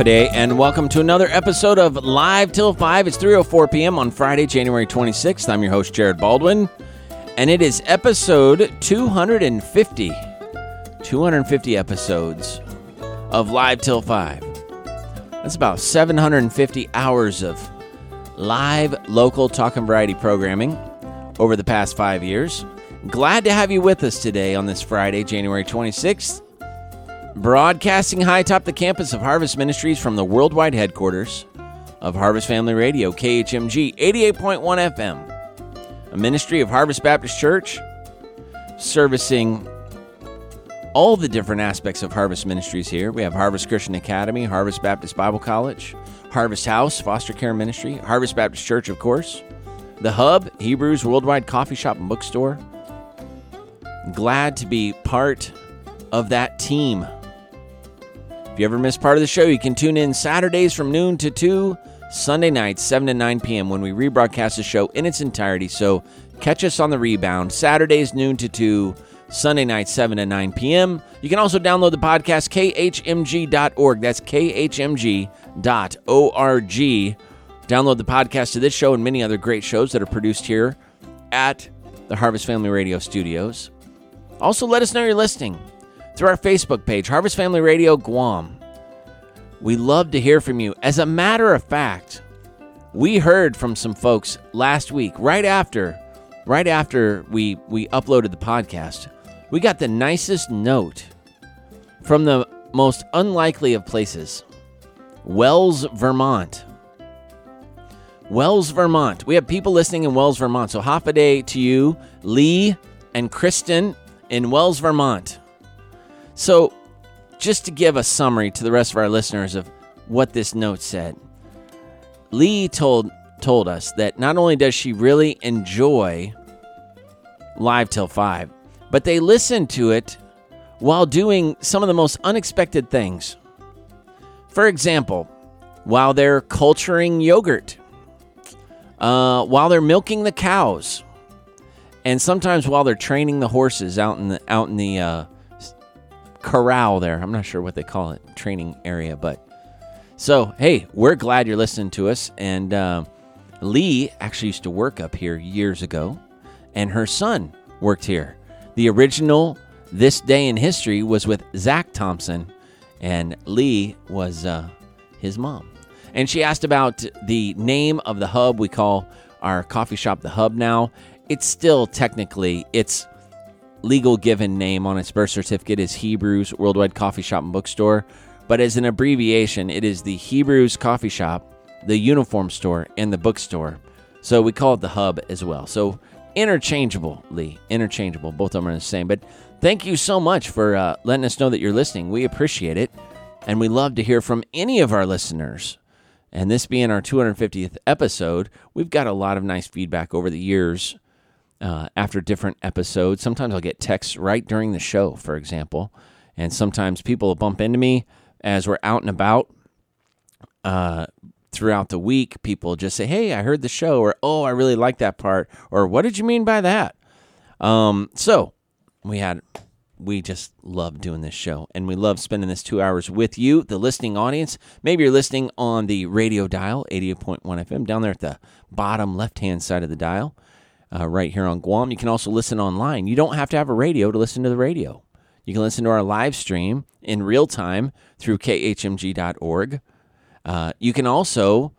Hafa adai, and welcome to another episode of Live Till 5. It's 3.04 p.m. on Friday, January 26th. I'm your host, Jared Baldwin, and it is episode 250. 250 episodes of Live Till 5. That's about 750 hours of live, local talk and variety programming over the past five years. Glad to have you with us today on this Friday, January 26th. Broadcasting high atop the campus of Harvest Ministries from the worldwide headquarters of Harvest Family Radio, KHMG 88.1 FM, a ministry of Harvest Baptist Church, servicing all the different aspects of Harvest Ministries here. We have Harvest Christian Academy, Harvest Baptist Bible College, Harvest House, Foster Care Ministry, Harvest Baptist Church, of course, The Hub, Hebrews Worldwide Coffee Shop and Bookstore. Glad to be part of that team. You ever miss part of the show, you can tune in Saturdays from noon to 2, Sunday nights, 7 to 9 p.m., when we rebroadcast the show in its entirety. So catch us on the rebound, Saturdays, noon to 2, Sunday nights, 7 to 9 p.m. You can also download the podcast, khmg.org. That's khmg.org. Download the podcast to this show and many other great shows that are produced here at the Harvest Family Radio studios. Also, let us know you're listening through our Facebook page, Harvest Family Radio Guam. We love to hear from you. As a matter of fact, we heard from some folks last week, right after, right after we we uploaded the podcast. We got the nicest note from the most unlikely of places, Wells, Vermont. Wells, Vermont. We have people listening in Wells, Vermont. So half a day to you, Lee and Kristen in Wells, Vermont. So, just to give a summary to the rest of our listeners of what this note said, Lee told told us that not only does she really enjoy Live Till 5, but they listen to it while doing some of the most unexpected things. For example, while they're culturing yogurt, uh, while they're milking the cows, and sometimes while they're training the horses out in the out in the uh, corral there. I'm not sure what they call it, training area, but so hey, we're glad you're listening to us. And uh, Lee actually used to work up here years ago, and her son worked here. The original This Day in History was with Zach Thompson, and Lee was uh, his mom. And she asked about the name of the hub. We call our coffee shop the hub now. It's still technically it's legal given name on its birth certificate is Hebrews Worldwide Coffee Shop and Bookstore, but as an abbreviation, it is the Hebrews Coffee Shop, the Uniform Store, and the Bookstore. So we call it the Hub as well. So interchangeable, Lee, interchangeable. Both of them are the same. But thank you so much for uh, letting us know that you're listening. We appreciate it, and we love to hear from any of our listeners. And this being our 250th episode, we've got a lot of nice feedback over the years uh, after different episodes. Sometimes I'll get texts right during the show, for example, and sometimes people will bump into me as we're out and about uh, throughout the week. People just say, "Hey, I heard the show," or "Oh, I really like that part," or "What did you mean by that?" Um, so we had we just love doing this show and we love spending this two hours with you, the listening audience. Maybe you're listening on the radio dial, 88.1 FM, down there at the bottom left hand side of the dial uh, right here on Guam. You can also listen online. You don't have to have a radio to listen to the radio. You can listen to our live stream in real time through khmg.org. Uh, you can also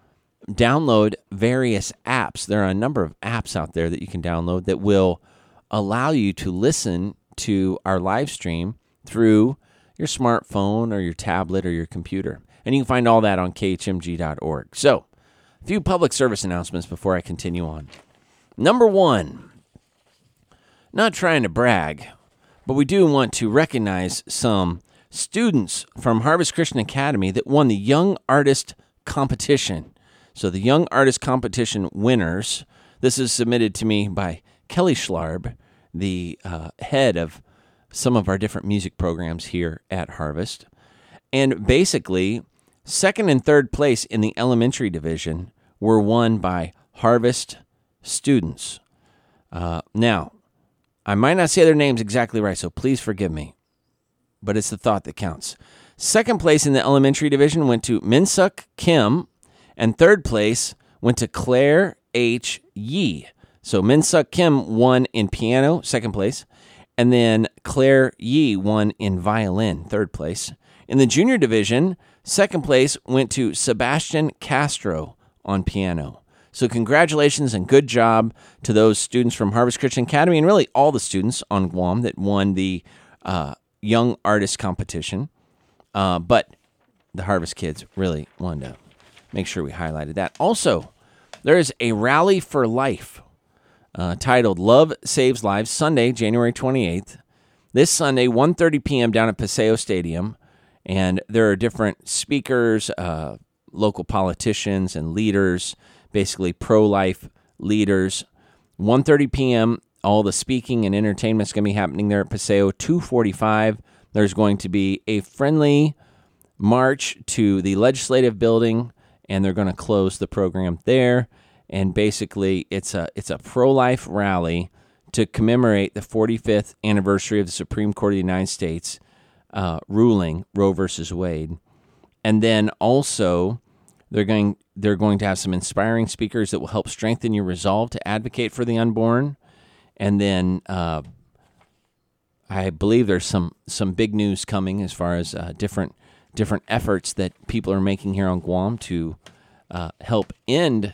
download various apps. There are a number of apps out there that you can download that will allow you to listen to our live stream through your smartphone or your tablet or your computer. And you can find all that on khmg.org. So, a few public service announcements before I continue on. Number one, not trying to brag, but we do want to recognize some students from Harvest Christian Academy that won the Young Artist Competition. So, the Young Artist Competition winners, this is submitted to me by Kelly Schlarb, the uh, head of some of our different music programs here at Harvest. And basically, second and third place in the elementary division were won by Harvest students. Uh, now, I might not say their names exactly right, so please forgive me, but it's the thought that counts. Second place in the elementary division went to Minsuk Kim, and third place went to Claire H. Yee. So Minsuk Kim won in piano, second place, and then Claire Yee won in violin, third place. In the junior division, second place went to Sebastian Castro on piano. So, congratulations and good job to those students from Harvest Christian Academy and really all the students on Guam that won the uh, Young Artist Competition. Uh, but the Harvest kids really wanted to make sure we highlighted that. Also, there is a rally for life uh, titled "Love Saves Lives" Sunday, January 28th. This Sunday, 1:30 p.m. down at Paseo Stadium, and there are different speakers, uh, local politicians, and leaders basically pro-life leaders. 1:30 p.m. All the speaking and entertainment is going to be happening there at Paseo. 2:45. There's going to be a friendly march to the legislative building, and they're going to close the program there. And basically, it's a it's a pro-life rally to commemorate the 45th anniversary of the Supreme Court of the United States uh, ruling Roe versus Wade, and then also they're going they're going to have some inspiring speakers that will help strengthen your resolve to advocate for the unborn. And then uh, I believe there's some some big news coming as far as uh, different different efforts that people are making here on Guam to uh, help end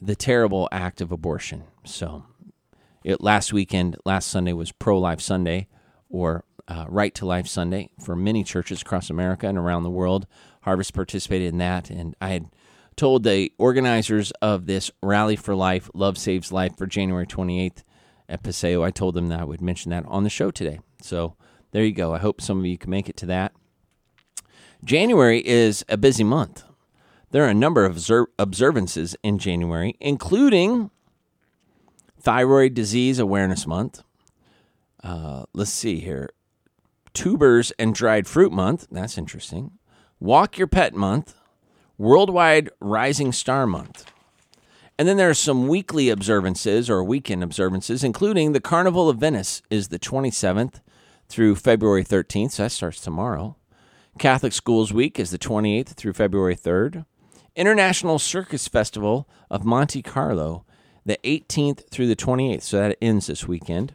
the terrible act of abortion. So, it last weekend, last Sunday was Pro Life Sunday, or uh, Right to Life Sunday for many churches across America and around the world. Harvest participated in that, and I had told the organizers of this Rally for Life, Love Saves Life for January 28th at Paseo, I told them that I would mention that on the show today. So there you go. I hope some of you can make it to that. January is a busy month. There are a number of observances in January, including Thyroid Disease Awareness Month. Uh, let's see here. Tubers and Dried Fruit Month. That's interesting. Walk Your Pet Month, Worldwide Rising Star Month. And then there are some weekly observances or weekend observances, including the Carnival of Venice is the 27th through February 13th, so that starts tomorrow. Catholic Schools Week is the 28th through February 3rd. International Circus Festival of Monte Carlo, the 18th through the 28th, so that ends this weekend.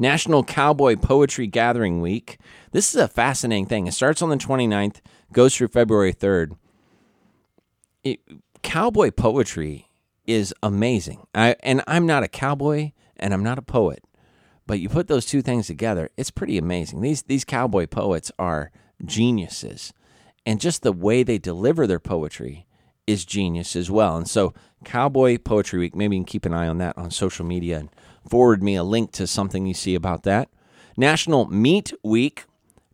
National Cowboy Poetry Gathering Week. This is a fascinating thing. It starts on the 29th, goes through February 3rd. It, cowboy poetry is amazing. I, and I'm not a cowboy and I'm not a poet, but you put those two things together, it's pretty amazing. These these cowboy poets are geniuses. And just the way they deliver their poetry is genius as well. And so Cowboy Poetry Week, maybe you can keep an eye on that on social media and forward me a link to something you see about that. National Meat Week,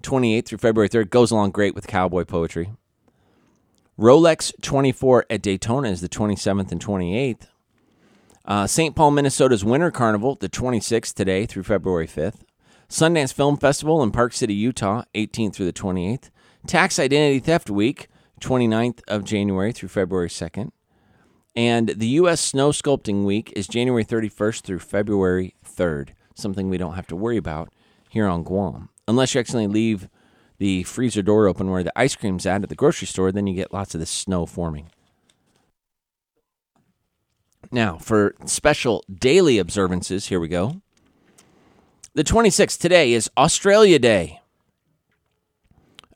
28th through February 3rd, goes along great with cowboy poetry. Rolex 24 at Daytona is the 27th and 28th. Uh, St. Paul, Minnesota's Winter Carnival, the 26th today through February 5th. Sundance Film Festival in Park City, Utah, 18th through the 28th. Tax Identity Theft Week, 29th of January through February 2nd. And the U.S. Snow Sculpting Week is January 31st through February 3rd, something we don't have to worry about here on Guam. Unless you accidentally leave the freezer door open where the ice cream's at at the grocery store, then you get lots of this snow forming. Now, for special daily observances, here we go. The 26th today is Australia Day.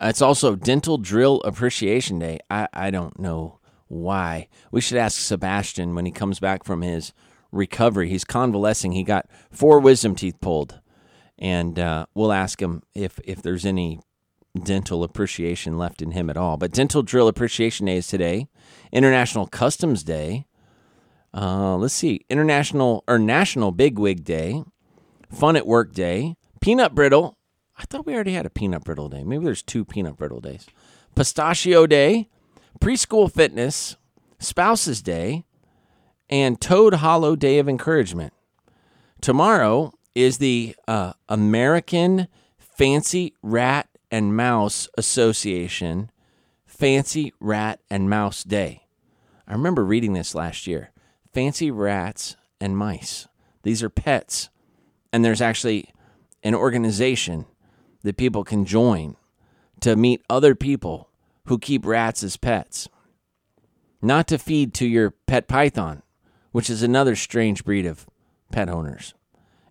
Uh, it's also Dental Drill Appreciation Day. I, I don't know why. We should ask Sebastian when he comes back from his recovery. He's convalescing. He got four wisdom teeth pulled, and uh, we'll ask him if if there's any dental appreciation left in him at all. But Dental Drill Appreciation Day is today. International Customs Day. Uh, let's see, International or National Bigwig Day, Fun at Work Day, Peanut Brittle. I thought we already had a peanut brittle day. Maybe there's two peanut brittle days. Pistachio Day, Preschool Fitness, Spouses Day, and Toad Hollow Day of Encouragement. Tomorrow is the uh, American Fancy Rat and Mouse Association Fancy Rat and Mouse Day. I remember reading this last year. Fancy rats and mice. These are pets. And there's actually an organization that people can join to meet other people who keep rats as pets, not to feed to your pet python, which is another strange breed of pet owners.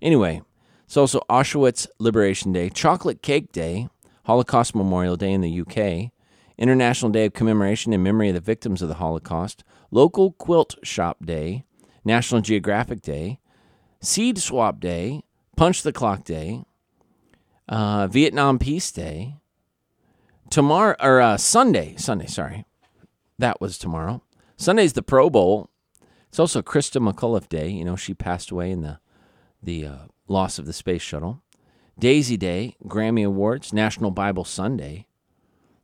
Anyway, it's also Auschwitz Liberation Day, Chocolate Cake Day, Holocaust Memorial Day in the UK, International Day of Commemoration in memory of the victims of the Holocaust, Local Quilt Shop Day, National Geographic Day, Seed Swap Day, Punch the Clock Day, uh, Vietnam Peace Day, tomorrow or uh, Sunday, Sunday, sorry, that was tomorrow. Sunday's the Pro Bowl. It's also Christa McAuliffe Day. You know, she passed away in the the uh, loss of the space shuttle. Daisy Day, Grammy Awards, National Bible Sunday,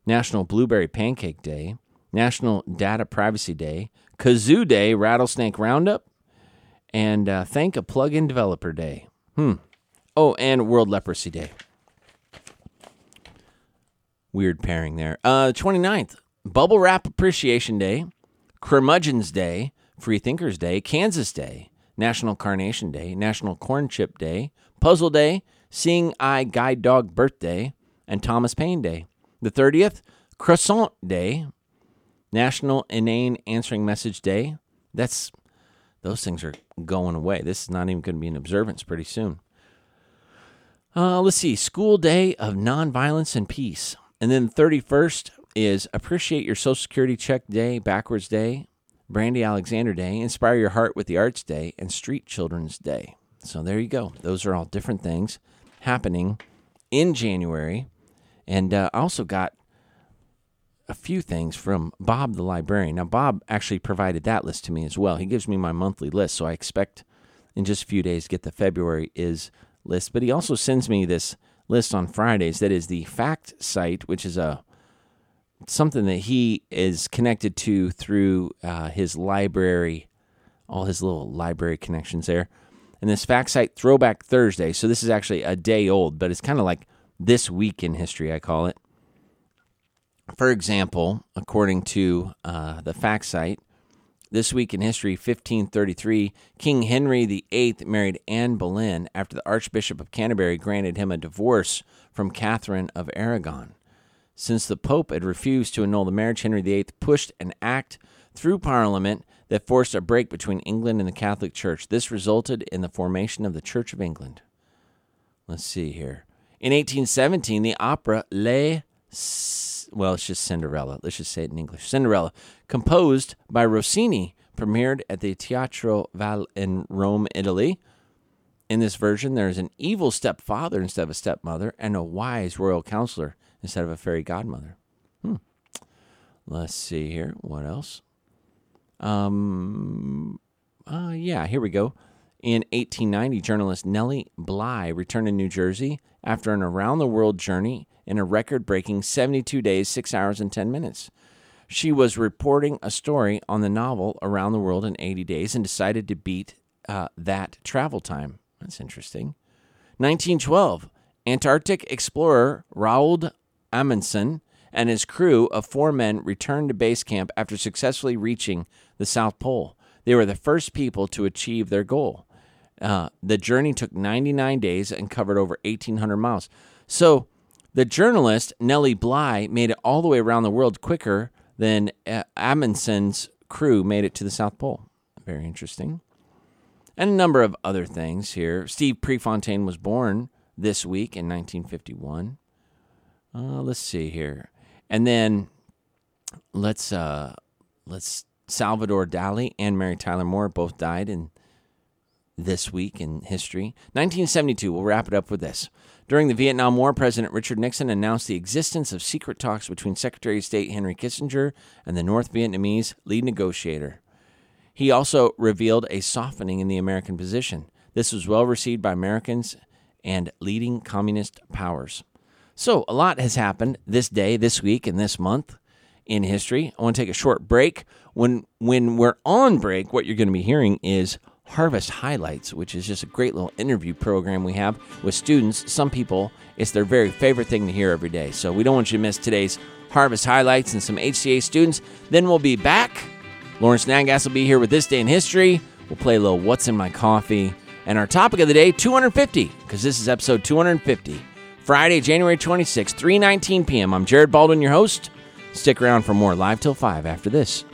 National Blueberry Pancake Day, National Data Privacy Day, Kazoo Day, Rattlesnake Roundup, and uh, Thank a Plugin Developer Day. Hmm. Oh, and World Leprosy Day. Weird pairing there. Uh, 29th, Bubble Wrap Appreciation Day, Curmudgeon's Day, Free Thinkers Day, Kansas Day, National Carnation Day, National Corn Chip Day, Puzzle Day, Seeing Eye Guide Dog Birthday, and Thomas Paine Day. The 30th, Croissant Day, National Inane Answering Message Day. That's those things are going away. This is not even going to be an observance pretty soon. Uh, let's see, School Day of Nonviolence and Peace. And then 31st is Appreciate Your Social Security Check Day, Backwards Day, Brandy Alexander Day, Inspire Your Heart with the Arts Day, and Street Children's Day. So there you go. Those are all different things happening in January. And uh, I also got a few things from Bob the librarian. Now, Bob actually provided that list to me as well. He gives me my monthly list, so I expect in just a few days to get the February is list. But he also sends me this list on Fridays that is the fact site, which is a something that he is connected to through uh, his library, all his little library connections there. And this fact site Throwback Thursday. So this is actually a day old, but it's kind of like this week in history, I call it. For example, according to uh, the fact site, this week in history, 1533, King Henry VIII married Anne Boleyn after the Archbishop of Canterbury granted him a divorce from Catherine of Aragon. Since the Pope had refused to annul the marriage, Henry VIII pushed an act through Parliament that forced a break between England and the Catholic Church. This resulted in the formation of the Church of England. Let's see here. In 1817, the opera Les well, it's just Cinderella. Let's just say it in English. Cinderella, composed by Rossini, premiered at the Teatro Valle in Rome, Italy. In this version, there is an evil stepfather instead of a stepmother, and a wise royal counselor instead of a fairy godmother. Hmm. Let's see here. What else? Um. Uh, yeah, here we go. In 1890, journalist Nellie Bly returned to New Jersey after an around the world journey in a record breaking 72 days, 6 hours, and 10 minutes. She was reporting a story on the novel Around the World in 80 Days and decided to beat uh, that travel time. That's interesting. 1912, Antarctic explorer Roald Amundsen and his crew of four men returned to base camp after successfully reaching the South Pole. They were the first people to achieve their goal. Uh, the journey took 99 days and covered over 1,800 miles. So the journalist Nellie Bly made it all the way around the world quicker than uh, Amundsen's crew made it to the South Pole. Very interesting. And a number of other things here. Steve Prefontaine was born this week in 1951. Uh, let's see here, and then let's uh, let's Salvador Dali and Mary Tyler Moore both died in this week in history. 1972. We'll wrap it up with this. During the Vietnam War, President Richard Nixon announced the existence of secret talks between Secretary of State Henry Kissinger and the North Vietnamese lead negotiator. He also revealed a softening in the American position. This was well received by Americans and leading communist powers. So, a lot has happened this day, this week, and this month in history. I want to take a short break. When when we're on break, what you're going to be hearing is Harvest Highlights, which is just a great little interview program we have with students. Some people, it's their very favorite thing to hear every day. So we don't want you to miss today's Harvest Highlights and some HCA students. Then we'll be back. Lawrence Nagas will be here with This Day in History. We'll play a little What's in My Coffee. And our topic of the day 250, because this is episode 250 Friday, January 26, 3:19 p.m. I'm Jared Baldwin, your host. Stick around for more live till 5 after this.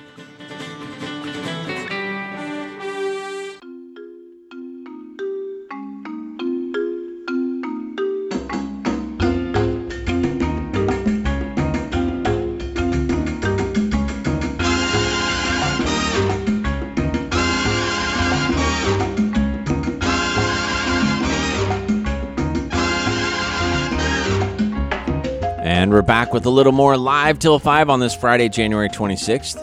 We're back with a little more live till 5 on this Friday, January 26th.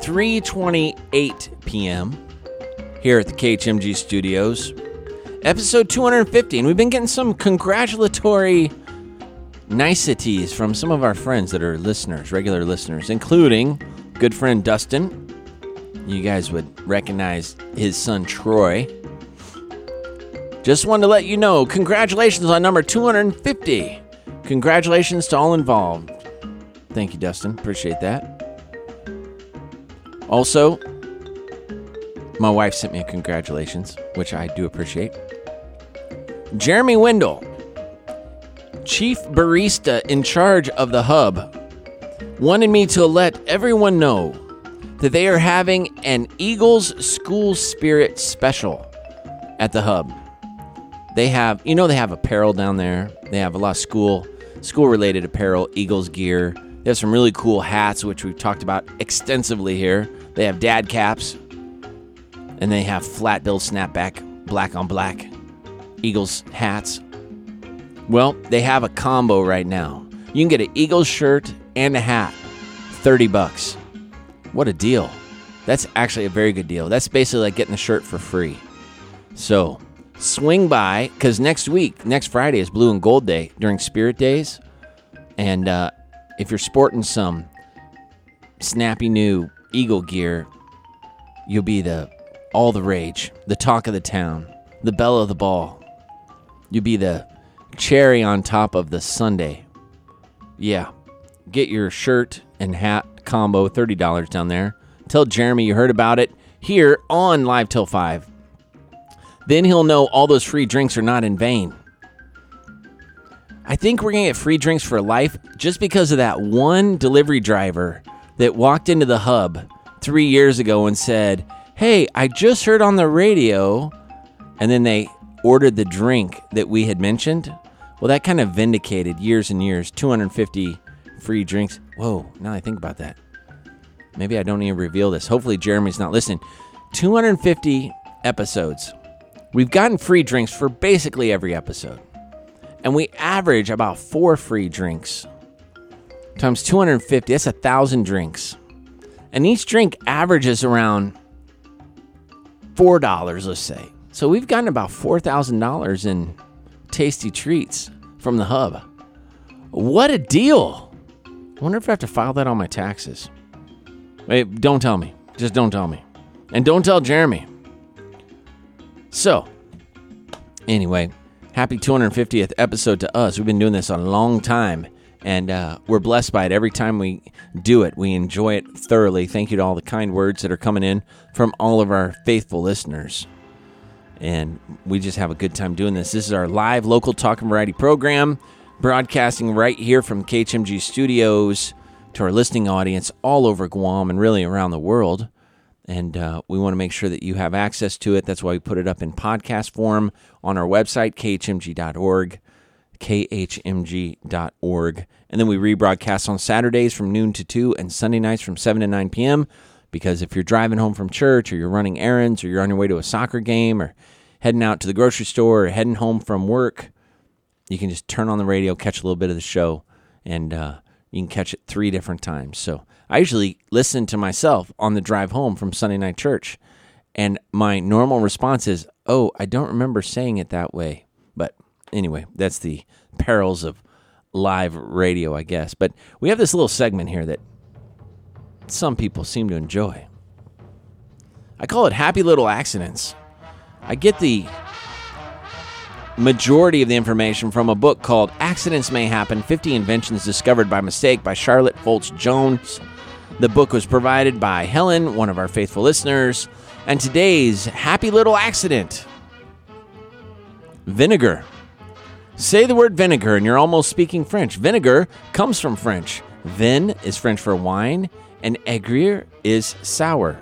3:28 p.m. here at the KHMG studios. Episode 250 and we've been getting some congratulatory niceties from some of our friends that are listeners, regular listeners, including good friend Dustin. You guys would recognize his son Troy just wanted to let you know congratulations on number 250. Congratulations to all involved. Thank you, Dustin. Appreciate that. Also, my wife sent me a congratulations, which I do appreciate. Jeremy Wendell, chief barista in charge of the hub, wanted me to let everyone know that they are having an Eagles School Spirit special at the hub. They have, you know, they have apparel down there. They have a lot of school, school related apparel, Eagles gear. They have some really cool hats, which we've talked about extensively here. They have dad caps, and they have flat bill snapback, black on black Eagles hats. Well, they have a combo right now. You can get an Eagles shirt and a hat, 30 bucks. What a deal. That's actually a very good deal. That's basically like getting the shirt for free. So, swing by because next week, next Friday is Blue and Gold Day during Spirit Days, and uh, if you're sporting some snappy new Eagle gear, you'll be the all the rage, the talk of the town, the belle of the ball. You'll be the cherry on top of the sundae. Yeah, get your shirt and hat combo, thirty dollars down there. Tell Jeremy you heard about it here on Live Till Five. Then he'll know all those free drinks are not in vain. I think we're going to get free drinks for life just because of that one delivery driver that walked into the hub three years ago and said, Hey, I just heard on the radio. And then they ordered the drink that we had mentioned. Well, that kind of vindicated years and years 250 free drinks. Whoa, now I think about that. Maybe I don't even reveal this. Hopefully, Jeremy's not listening. 250 episodes We've gotten free drinks for basically every episode. And we average about four free drinks times 250. That's a thousand drinks. And each drink averages around $4, let's say. So we've gotten about $4,000 in tasty treats from the hub. What a deal! I wonder if I have to file that on my taxes. Wait, don't tell me. Just don't tell me. And don't tell Jeremy. So, anyway, happy 250th episode to us. We've been doing this a long time, and uh, we're blessed by it. Every time we do it, we enjoy it thoroughly. Thank you to all the kind words that are coming in from all of our faithful listeners. And we just have a good time doing this. This is our live local talk and variety program, broadcasting right here from KHMG studios to our listening audience all over Guam and really around the world and uh, we want to make sure that you have access to it. That's why we put it up in podcast form on our website, khmg.org, khmg.org. And then we rebroadcast on Saturdays from noon to 2 and Sunday nights from 7 to 9 p.m. Because if you're driving home from church or you're running errands or you're on your way to a soccer game or heading out to the grocery store or heading home from work, you can just turn on the radio, catch a little bit of the show, and uh, you can catch it three different times. So I usually listen to myself on the drive home from Sunday night church. And my normal response is, oh, I don't remember saying it that way. But anyway, that's the perils of live radio, I guess. But we have this little segment here that some people seem to enjoy. I call it Happy Little Accidents. I get the majority of the information from a book called Accidents May Happen 50 Inventions Discovered by Mistake by Charlotte Foltz Jones. The book was provided by Helen, one of our faithful listeners, and today's happy little accident. Vinegar. Say the word vinegar and you're almost speaking French. Vinegar comes from French. Vin is French for wine, and aigre is sour.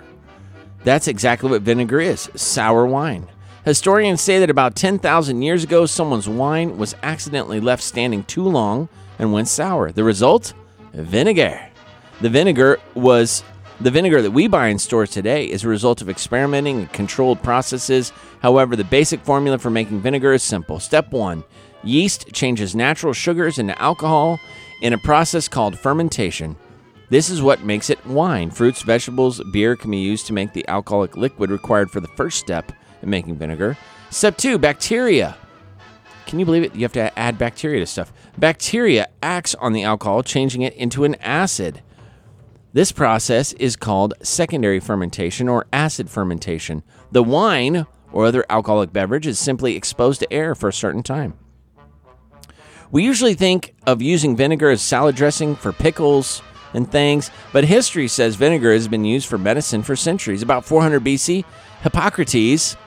That's exactly what vinegar is sour wine. Historians say that about 10,000 years ago, someone's wine was accidentally left standing too long and went sour. The result? Vinegar. The vinegar was the vinegar that we buy in stores today is a result of experimenting and controlled processes. However, the basic formula for making vinegar is simple. Step 1: Yeast changes natural sugars into alcohol in a process called fermentation. This is what makes it wine. Fruits, vegetables, beer can be used to make the alcoholic liquid required for the first step in making vinegar. Step two, bacteria. Can you believe it? You have to add bacteria to stuff. Bacteria acts on the alcohol, changing it into an acid. This process is called secondary fermentation or acid fermentation. The wine or other alcoholic beverage is simply exposed to air for a certain time. We usually think of using vinegar as salad dressing for pickles and things, but history says vinegar has been used for medicine for centuries. About 400 BC, Hippocrates,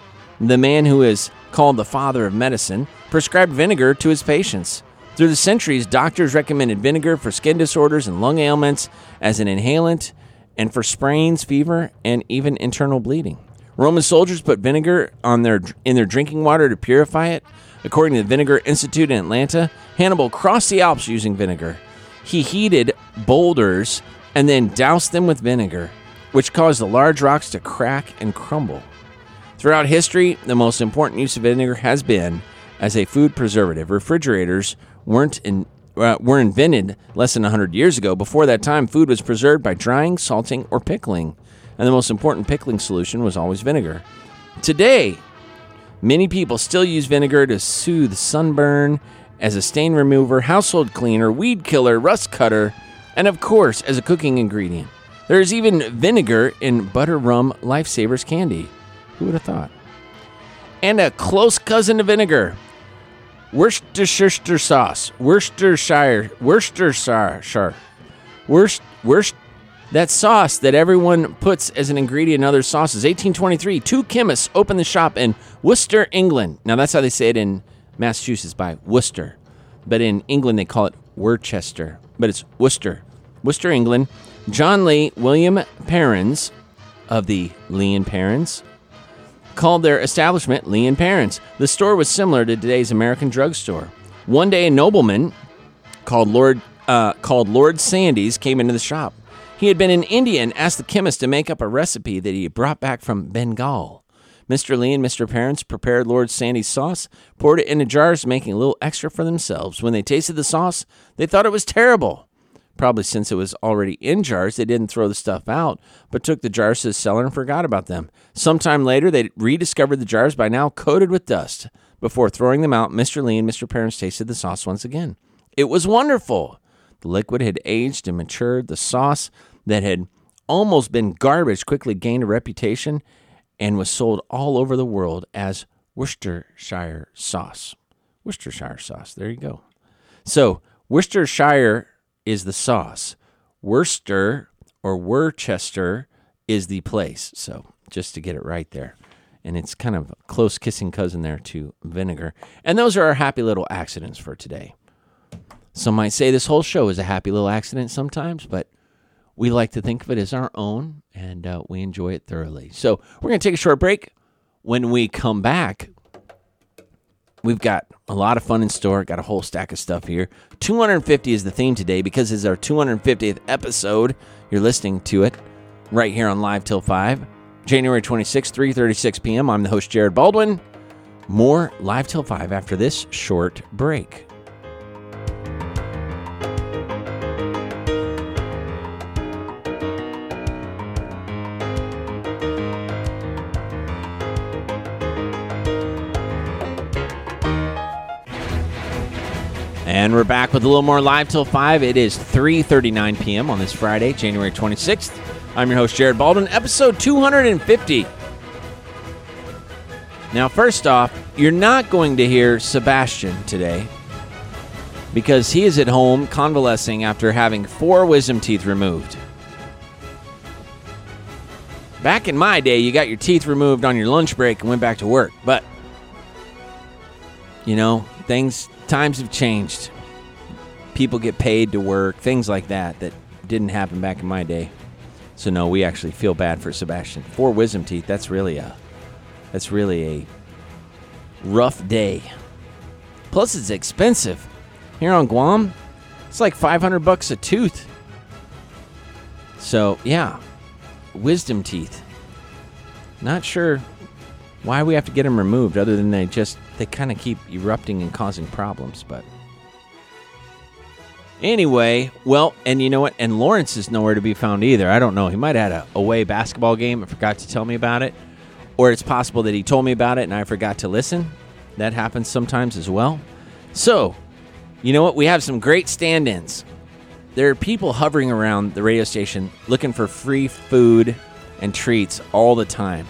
the man who is called the father of medicine, prescribed vinegar to his patients. Through the centuries, doctors recommended vinegar for skin disorders and lung ailments as an inhalant and for sprains, fever, and even internal bleeding. Roman soldiers put vinegar on their in their drinking water to purify it. According to the Vinegar Institute in Atlanta, Hannibal crossed the Alps using vinegar. He heated boulders and then doused them with vinegar, which caused the large rocks to crack and crumble. Throughout history, the most important use of vinegar has been as a food preservative. Refrigerators weren't in, uh, were invented less than 100 years ago. Before that time, food was preserved by drying, salting, or pickling, and the most important pickling solution was always vinegar. Today, many people still use vinegar to soothe sunburn, as a stain remover, household cleaner, weed killer, rust cutter, and of course, as a cooking ingredient. There is even vinegar in butter rum lifesavers candy. Who would have thought? And a close cousin to vinegar, Worcestershire sauce, Worcestershire, Worcestershire, Worcester, Worcester, that sauce that everyone puts as an ingredient in other sauces. 1823, two chemists opened the shop in Worcester, England. Now that's how they say it in Massachusetts by Worcester, but in England they call it Worcester, but it's Worcester, Worcester, England. John Lea William Perrins of the Lea and Perrins called their establishment Lea and Perrins. The store was similar to today's American drugstore. One day, a nobleman called Lord uh, called Lord Sandys came into the shop. He had been in India and asked the chemist to make up a recipe that he brought back from Bengal. Mr. Lea and Mr. Perrins prepared Lord Sandy's sauce, poured it into jars, making a little extra for themselves. When they tasted the sauce, they thought it was terrible. Probably since it was already in jars, they didn't throw the stuff out, but took the jars to the cellar and forgot about them. Sometime later, they rediscovered the jars by now coated with dust. Before throwing them out, Mr. Lea and Mr. Perrins tasted the sauce once again. It was wonderful. The liquid had aged and matured. The sauce that had almost been garbage quickly gained a reputation and was sold all over the world as Worcestershire sauce. Worcestershire sauce. There you go. So, Worcestershire is the sauce. Worcester or Worcester is the place. So, just to get it right there. And it's kind of a close kissing cousin there to vinegar. And those are our happy little accidents for today. Some might say this whole show is a happy little accident sometimes, but we like to think of it as our own, and uh, we enjoy it thoroughly. So we're going to take a short break. When we come back, we've got a lot of fun in store. Got a whole stack of stuff here. 250 is the theme today because it's our 250th episode. You're listening to it right here on Live Till 5, January 26, 3:36 p.m. I'm the host Jared Baldwin. More Live Till 5 after this short break. And we're back with a little more live till 5. It is 3:39 p.m. on this Friday, January 26th. I'm your host Jared Baldwin, episode 250. Now, first off, you're not going to hear Sebastian today because he is at home convalescing after having four wisdom teeth removed. Back in my day, you got your teeth removed on your lunch break and went back to work, but you know, things times have changed. People get paid to work, things like that that didn't happen back in my day. So no, we actually feel bad for Sebastian. Four wisdom teeth, that's really a that's really a rough day. Plus it's expensive. Here on Guam, it's like 500 bucks a tooth. So, yeah. Wisdom teeth. Not sure why we have to get them removed other than they just they kind of keep erupting and causing problems, but Anyway, well, and you know what? And Lawrence is nowhere to be found either. I don't know. He might have had a away basketball game and forgot to tell me about it. Or it's possible that he told me about it and I forgot to listen. That happens sometimes as well. So, you know what? We have some great stand ins. There are people hovering around the radio station looking for free food and treats all the time.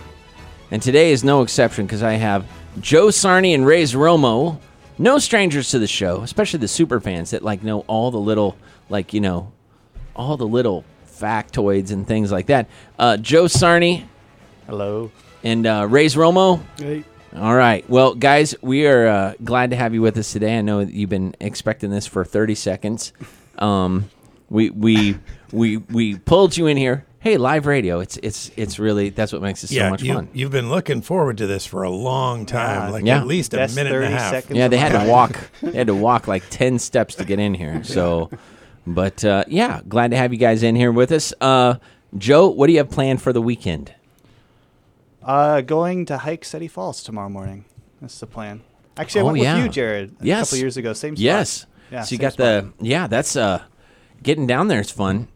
And today is no exception because I have Joe Sarney and Ray's Romo, no strangers to the show, especially the super fans that like know all the little like you know all the little factoids and things like that. Uh, Joe Sarney Hello. and uh, Ray's Romo. Hey, All right. Well, guys, we are uh, glad to have you with us today. I know you've been expecting this for 30 seconds. Um, we we we we pulled you in here. Hey, live radio. It's it's it's really that's what makes it so yeah, much you, fun. you've been looking forward to this for a long time, Yeah. like Yeah. at least a Best minute and a half. seconds. Yeah, they my had to walk. They had to walk like 10 steps to get in here. So, but uh, yeah, glad to have you guys in here with us. Uh, Joe, what do you have planned for the weekend? Uh, going to hike Steady Falls tomorrow morning. That's the plan. Actually, I Oh, went yeah. with you, Jared, a Yes. couple years ago. Same spot. Yes. Yeah, so you got spot. the yeah. That's uh, getting down there is fun.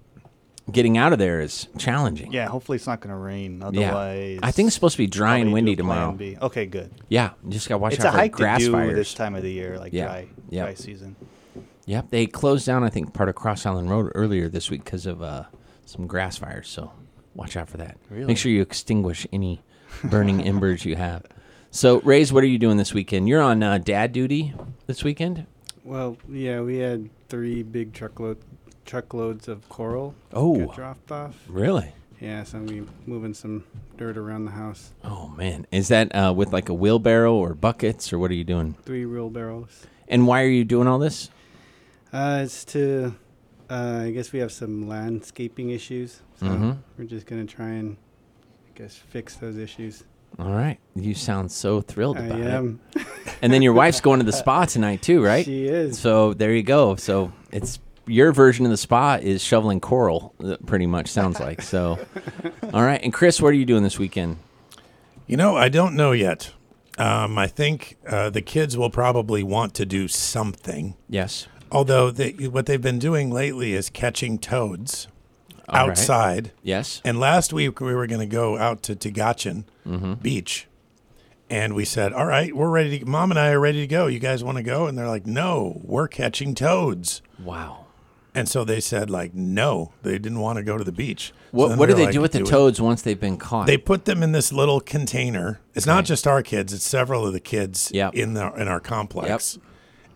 Getting out of there is challenging. Yeah, hopefully it's not going to rain. Otherwise, Yeah. Otherwise, I think it's supposed to be dry and windy do a plan tomorrow. B. Okay, good. Yeah, you just gotta watch it's out a for hike grass to do fires. this time of the year, like Yeah. dry, Yep. dry season. Yep, they closed down. I think part of Cross Island Road earlier this week because of uh, some grass fires. So watch out for that. Really? Make sure you extinguish any burning embers you have. So, Rays, what are you doing this weekend? You're on uh, dad duty this weekend. well, yeah, we had three big truckload truckloads of coral Oh. get dropped off. Really? Yeah, so I'm moving some dirt around the house. Oh man, is that uh, with like a wheelbarrow or buckets or what are you doing? Three wheelbarrows. And why are you doing all this? Uh, it's to, uh, I guess we have some landscaping issues, so Mhm. we're just gonna try and, I guess, fix those issues. All right, you sound so thrilled I about it. am. And then your wife's going to the spa tonight too, right? She is. So there you go. So it's your version of the spa is shoveling coral, uh, pretty much sounds like. So, all right. And Chris, what are you doing this weekend? You know, I don't know yet. Um, I think uh, the kids will probably want to do something. Yes. Although they, what they've been doing lately is catching toads All right. outside. Yes. And last week we were going to go out to Tagachang Mm-hmm. Beach. And we said, "All right, we're ready to Mom and I are ready to go. You guys want to go?" And they're like, "No, we're catching toads." Wow. And so they said like, "No, they didn't want to go to the beach." What, then what do they like, do with the it." toads once they've been caught? They put them in this little container. It's Okay. not just our kids; it's several of the kids Yep. in the in our complex.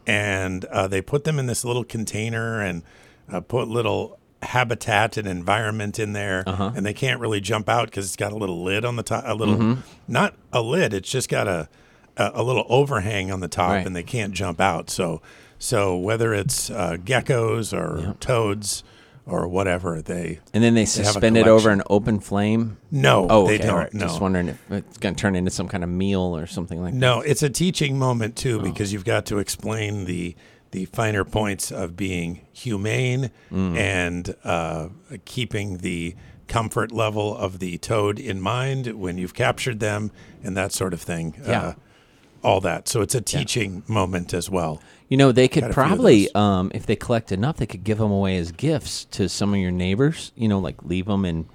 And uh, they put them in this little container and uh, put little habitat and environment in there, Uh-huh. and they can't really jump out because it's got a little lid on the top. A little, Mm-hmm. not a lid. It's just got a a, a little overhang on the top, Right. and they can't jump out. So, so whether it's uh, geckos or toads or whatever, they and then they a suspend it over an open flame. no, Oh, they okay. don't. all right. No, Just wondering if it's going to turn into some kind of meal or something like No, it's a teaching moment too Oh. because you've got to explain the the finer points of being humane Mm. and uh, keeping the comfort level of the toad in mind when you've captured them and that sort of thing. Yeah. Uh, all that. So it's a teaching moment as well. You know, they could Got a few of probably, um, if they collect enough, they could give them away as gifts to some of your neighbors. You know, like leave them in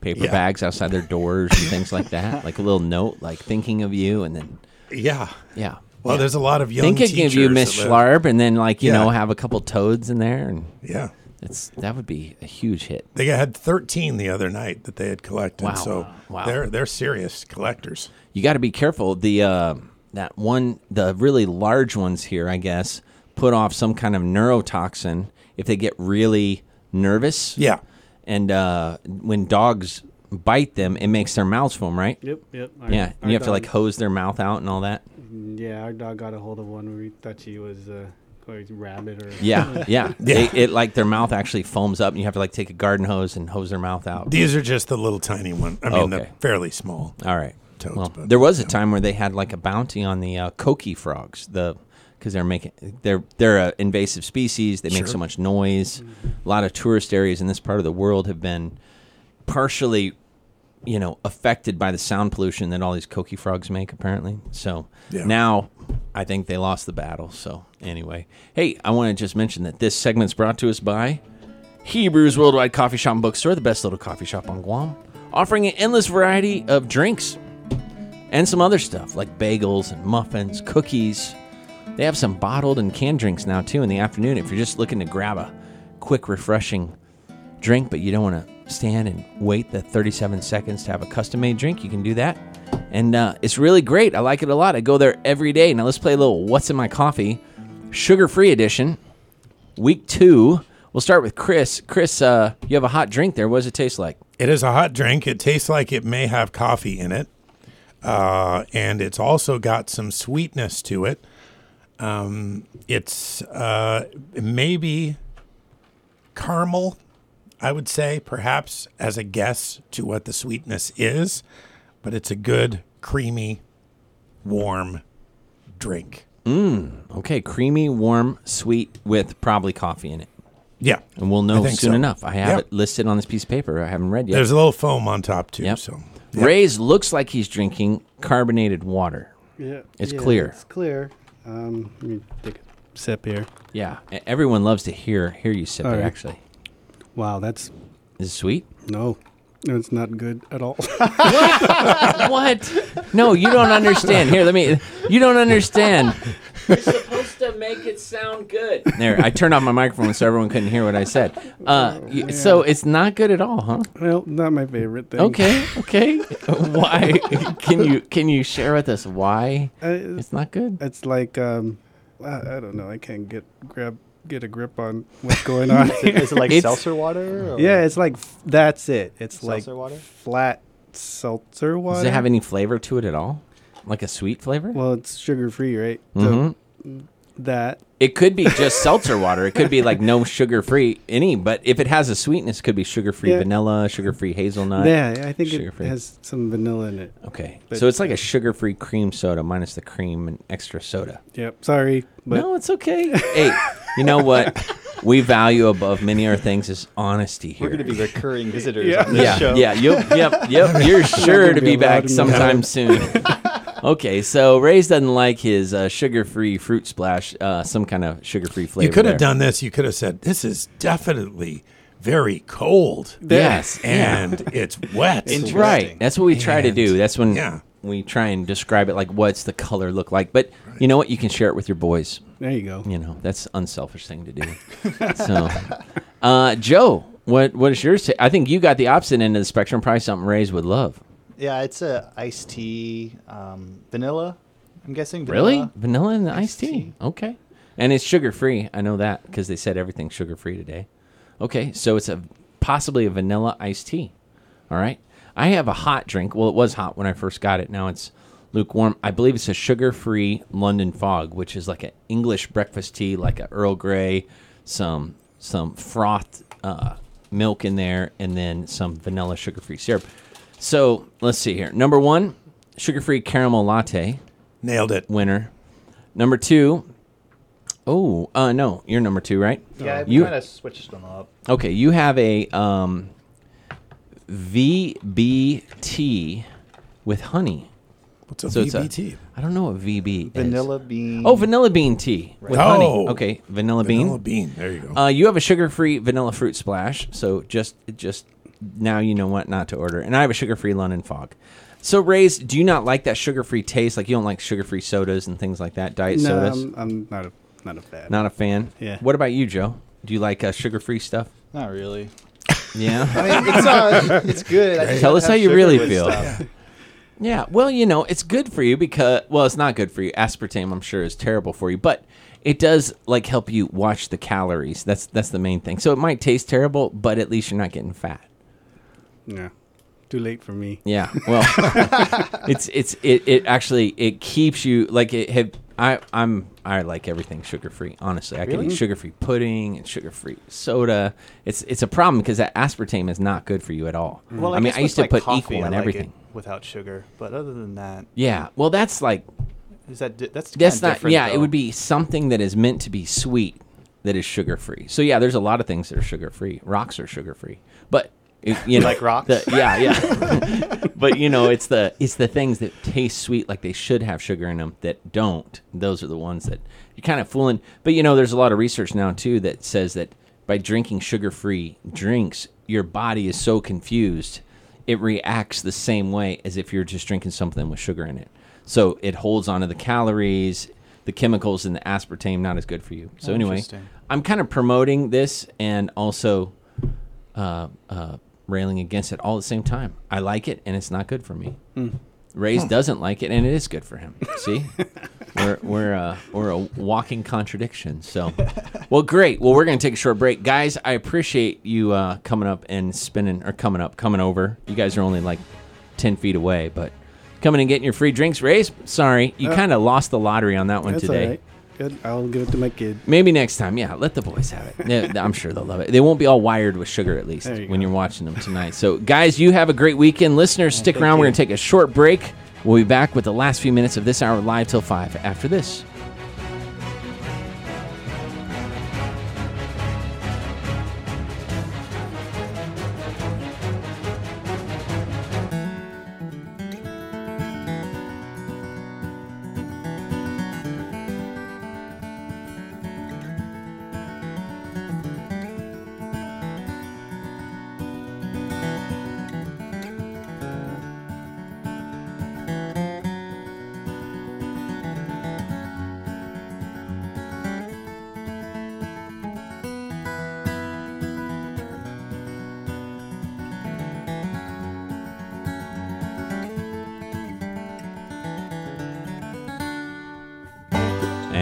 paper Yeah. bags outside their doors and things like that. Like a little note, like thinking of you, and then Yeah. yeah. Well, yeah. there's a lot of young think of give you Miss Schlarb, and then like you Yeah. know have a couple toads in there, and Yeah. it's that would be a huge hit. They had 13 the other night that they had collected. Wow. So Wow. they're they're serious collectors. You got to be careful. The uh, that one, the really large ones here, I guess, put off some kind of neurotoxin if they get really nervous. Yeah. and uh, when dogs bite them, it makes their mouths foam, right? Yep, yep. Our- Yeah, and you have to like hose their mouth out and all that. Yeah, our dog got a hold of one where we thought she was uh, a rabbit or. Yeah, yeah. Yeah. They, it like their mouth actually foams up, and you have to like take a garden hose and hose their mouth out. These are just the little tiny one. I mean, Okay. the fairly small. All right. Toads, well, but, there was a time where they had like a bounty on the uh, coqui frogs, the because they're making they're they're an invasive species. They make Sure. so much noise. A lot of tourist areas in this part of the world have been partially, you know, affected by the sound pollution that all these coqui frogs make. Apparently, so Yeah. now I think they lost the battle. So anyway, hey, I want to just mention that this segment's brought to us by Hebrews Worldwide Coffee Shop and Bookstore, the best little coffee shop on Guam, offering an endless variety of drinks and some other stuff like bagels and muffins, cookies. They have some bottled and canned drinks now too in the afternoon if you're just looking to grab a quick, refreshing drink, but you don't want to stand and wait the 37 seconds to have a custom made drink. You can do that. And uh, it's really great. I like it a lot. I go there every day. Now let's play a little What's in My Coffee, sugar free edition, week two. We'll start with Chris. Chris, uh, you have a hot drink there. What does it taste like? It is a hot drink. It tastes like it may have coffee in it. Uh, and it's also got some sweetness to it. Um, it's uh, maybe caramel, I would say, perhaps as a guess to what the sweetness is. But it's a good, creamy, warm drink. Okay, creamy, warm, sweet with probably coffee in it. Yeah. And we'll know soon so. enough. I have Yep. it listed on this piece of paper. I haven't read yet. There's a little foam on top, too. Yep. So, yep. Ray's looks like he's drinking carbonated water. Yeah, It's yeah, clear. It's clear. Um, let me take a sip here. Yeah, everyone loves to hear hear you sip All it. right. Actually, Wow, that's is it sweet? no, no, it's not good at all. what? No, you don't understand. Here, let me. You don't understand. You're supposed to make it sound good. There, I turned off my microphone so everyone couldn't hear what I said. Uh, y- so it's not good at all, huh? well, not my favorite thing. Okay, okay. why? Can you can you share with us why Uh, it's not good? it's like um, I, I don't know. I can't get grab get a grip on what's going on. Is it, is it like It's- seltzer water? Or? yeah, it's like f- that's it. It's like Seltzer water? flat seltzer water. Does it have any flavor to it at all? Like a sweet flavor? Well, it's sugar free, right? Mhm. So that It could be just seltzer water. It could be like no sugar free any, but if it has a sweetness, it could be sugar free Yeah. vanilla, sugar free hazelnut. yeah, I think it sugar-free. has some vanilla in it. Okay, But- so it's like a sugar free cream soda minus the cream and extra soda. Yep. Sorry, but no, it's okay. hey, you know what? We value above many other things is honesty here. We're going to be recurring visitors Yeah. on this yeah, show. yeah, yep, yep, yep. You're sure gonna to be be back in the sometime soon. okay, so Ray's doesn't like his uh, sugar-free fruit splash, uh, some kind of sugar-free flavor. You could have there. done this. You could have said, "This is definitely very cold, Yes, yeah. and it's wet." Interesting. right. That's what we try to do. That's when yeah. we try and describe it like what's the color look like. But you know what? You can share it with your boys. there you go. You know that's unselfish thing to do. so, uh, Joe, what what is yours? ta- I think you got the opposite end of the spectrum. Probably something Ray's would love. Yeah, it's a iced tea, um, vanilla. I'm guessing. Really? Vanilla. Vanilla in the iced Iced tea. tea. Okay. And it's sugar free. I know that because they said everything's sugar free today. Okay, so it's a possibly a vanilla iced tea. All right. I have a hot drink. Well, it was hot when I first got it. Now it's lukewarm. I believe it's a sugar free London Fog, which is like an English breakfast tea, like a Earl Grey, some some frothed uh, milk in there, and then some vanilla sugar free syrup. So let's see here. Number one, sugar free caramel latte Nailed it. winner. Number two, oh, uh, no, you're number two, right? Yeah, I've You- kind of switched them up. Okay, you have a um, VBT with honey. What's a So it's a- VBT? I don't know what VB is. Vanilla bean. Oh, vanilla bean tea with Oh. honey. Okay, vanilla bean. Vanilla bean. There you go. Uh, you have a sugar-free vanilla fruit splash, so just just now you know what not to order. And I have a sugar-free London Fog. So, Ray's, do you not like that sugar-free taste? Like you don't like sugar-free sodas and things like that, diet No, sodas? I'm, I'm not a not a fan. Not a fan. Yeah. What about you, Joe? Do you like uh, sugar-free stuff? Not really. Yeah. I mean, it's uh, it's good. I Tell us how you really feel. stuff. Yeah, well, you know, it's good for you because well, it's not good for you. Aspartame, I'm sure, is terrible for you, but it does like help you watch the calories. That's that's the main thing. So it might taste terrible, but at least you're not getting fat. Yeah. Too late for me. Yeah. Well, it's it's it, it actually it keeps you like it have I I'm I like everything sugar free. Honestly, I can eat sugar free pudding and sugar free soda. It's it's a problem because that aspartame is not good for you at all. Mm-hmm. Well, I mean, I with, used to like, put coffee, equal in like everything. without sugar. But other than that, Yeah. Well, that's like is that di- that's that's not. different, Yeah, it would be something that is meant to be sweet that is sugar free. So yeah, there's a lot of things that are sugar free. Rocks are sugar free, but it, you know, Like rocks? the- yeah, yeah. but you know, it's the it's the things that taste sweet like they should have sugar in them that don't. Those are the ones that you're kind of fooling. But you know, there's a lot of research now too that says that by drinking sugar free drinks, your body is so confused it reacts the same way as if you're just drinking something with sugar in it. So it holds onto the calories, the chemicals, and the aspartame not as good for you. So anyway, I'm kind of promoting this and also uh, uh, railing against it all at the same time. I like it, and it's not good for me. Ray's doesn't like it, and it is good for him. See, we're we're uh, we're a walking contradiction. So, well, great. Well, we're gonna take a short break, guys. I appreciate you uh, coming up and spinning or coming up, coming over. You guys are only like ten feet away, but coming and getting your free drinks. Ray's sorry, you Uh, kind of lost the lottery on that one today. right. Good. I'll give it to my kid. Maybe next time, yeah. Let the boys have it. Yeah, I'm sure they'll love it. They won't be all wired with sugar, at least, There you when go. you're watching them tonight. So, guys, you have a great weekend. Listeners, stick thank around. We're you. going to take a short break. We'll be back with the last few minutes of this hour live till five. After this,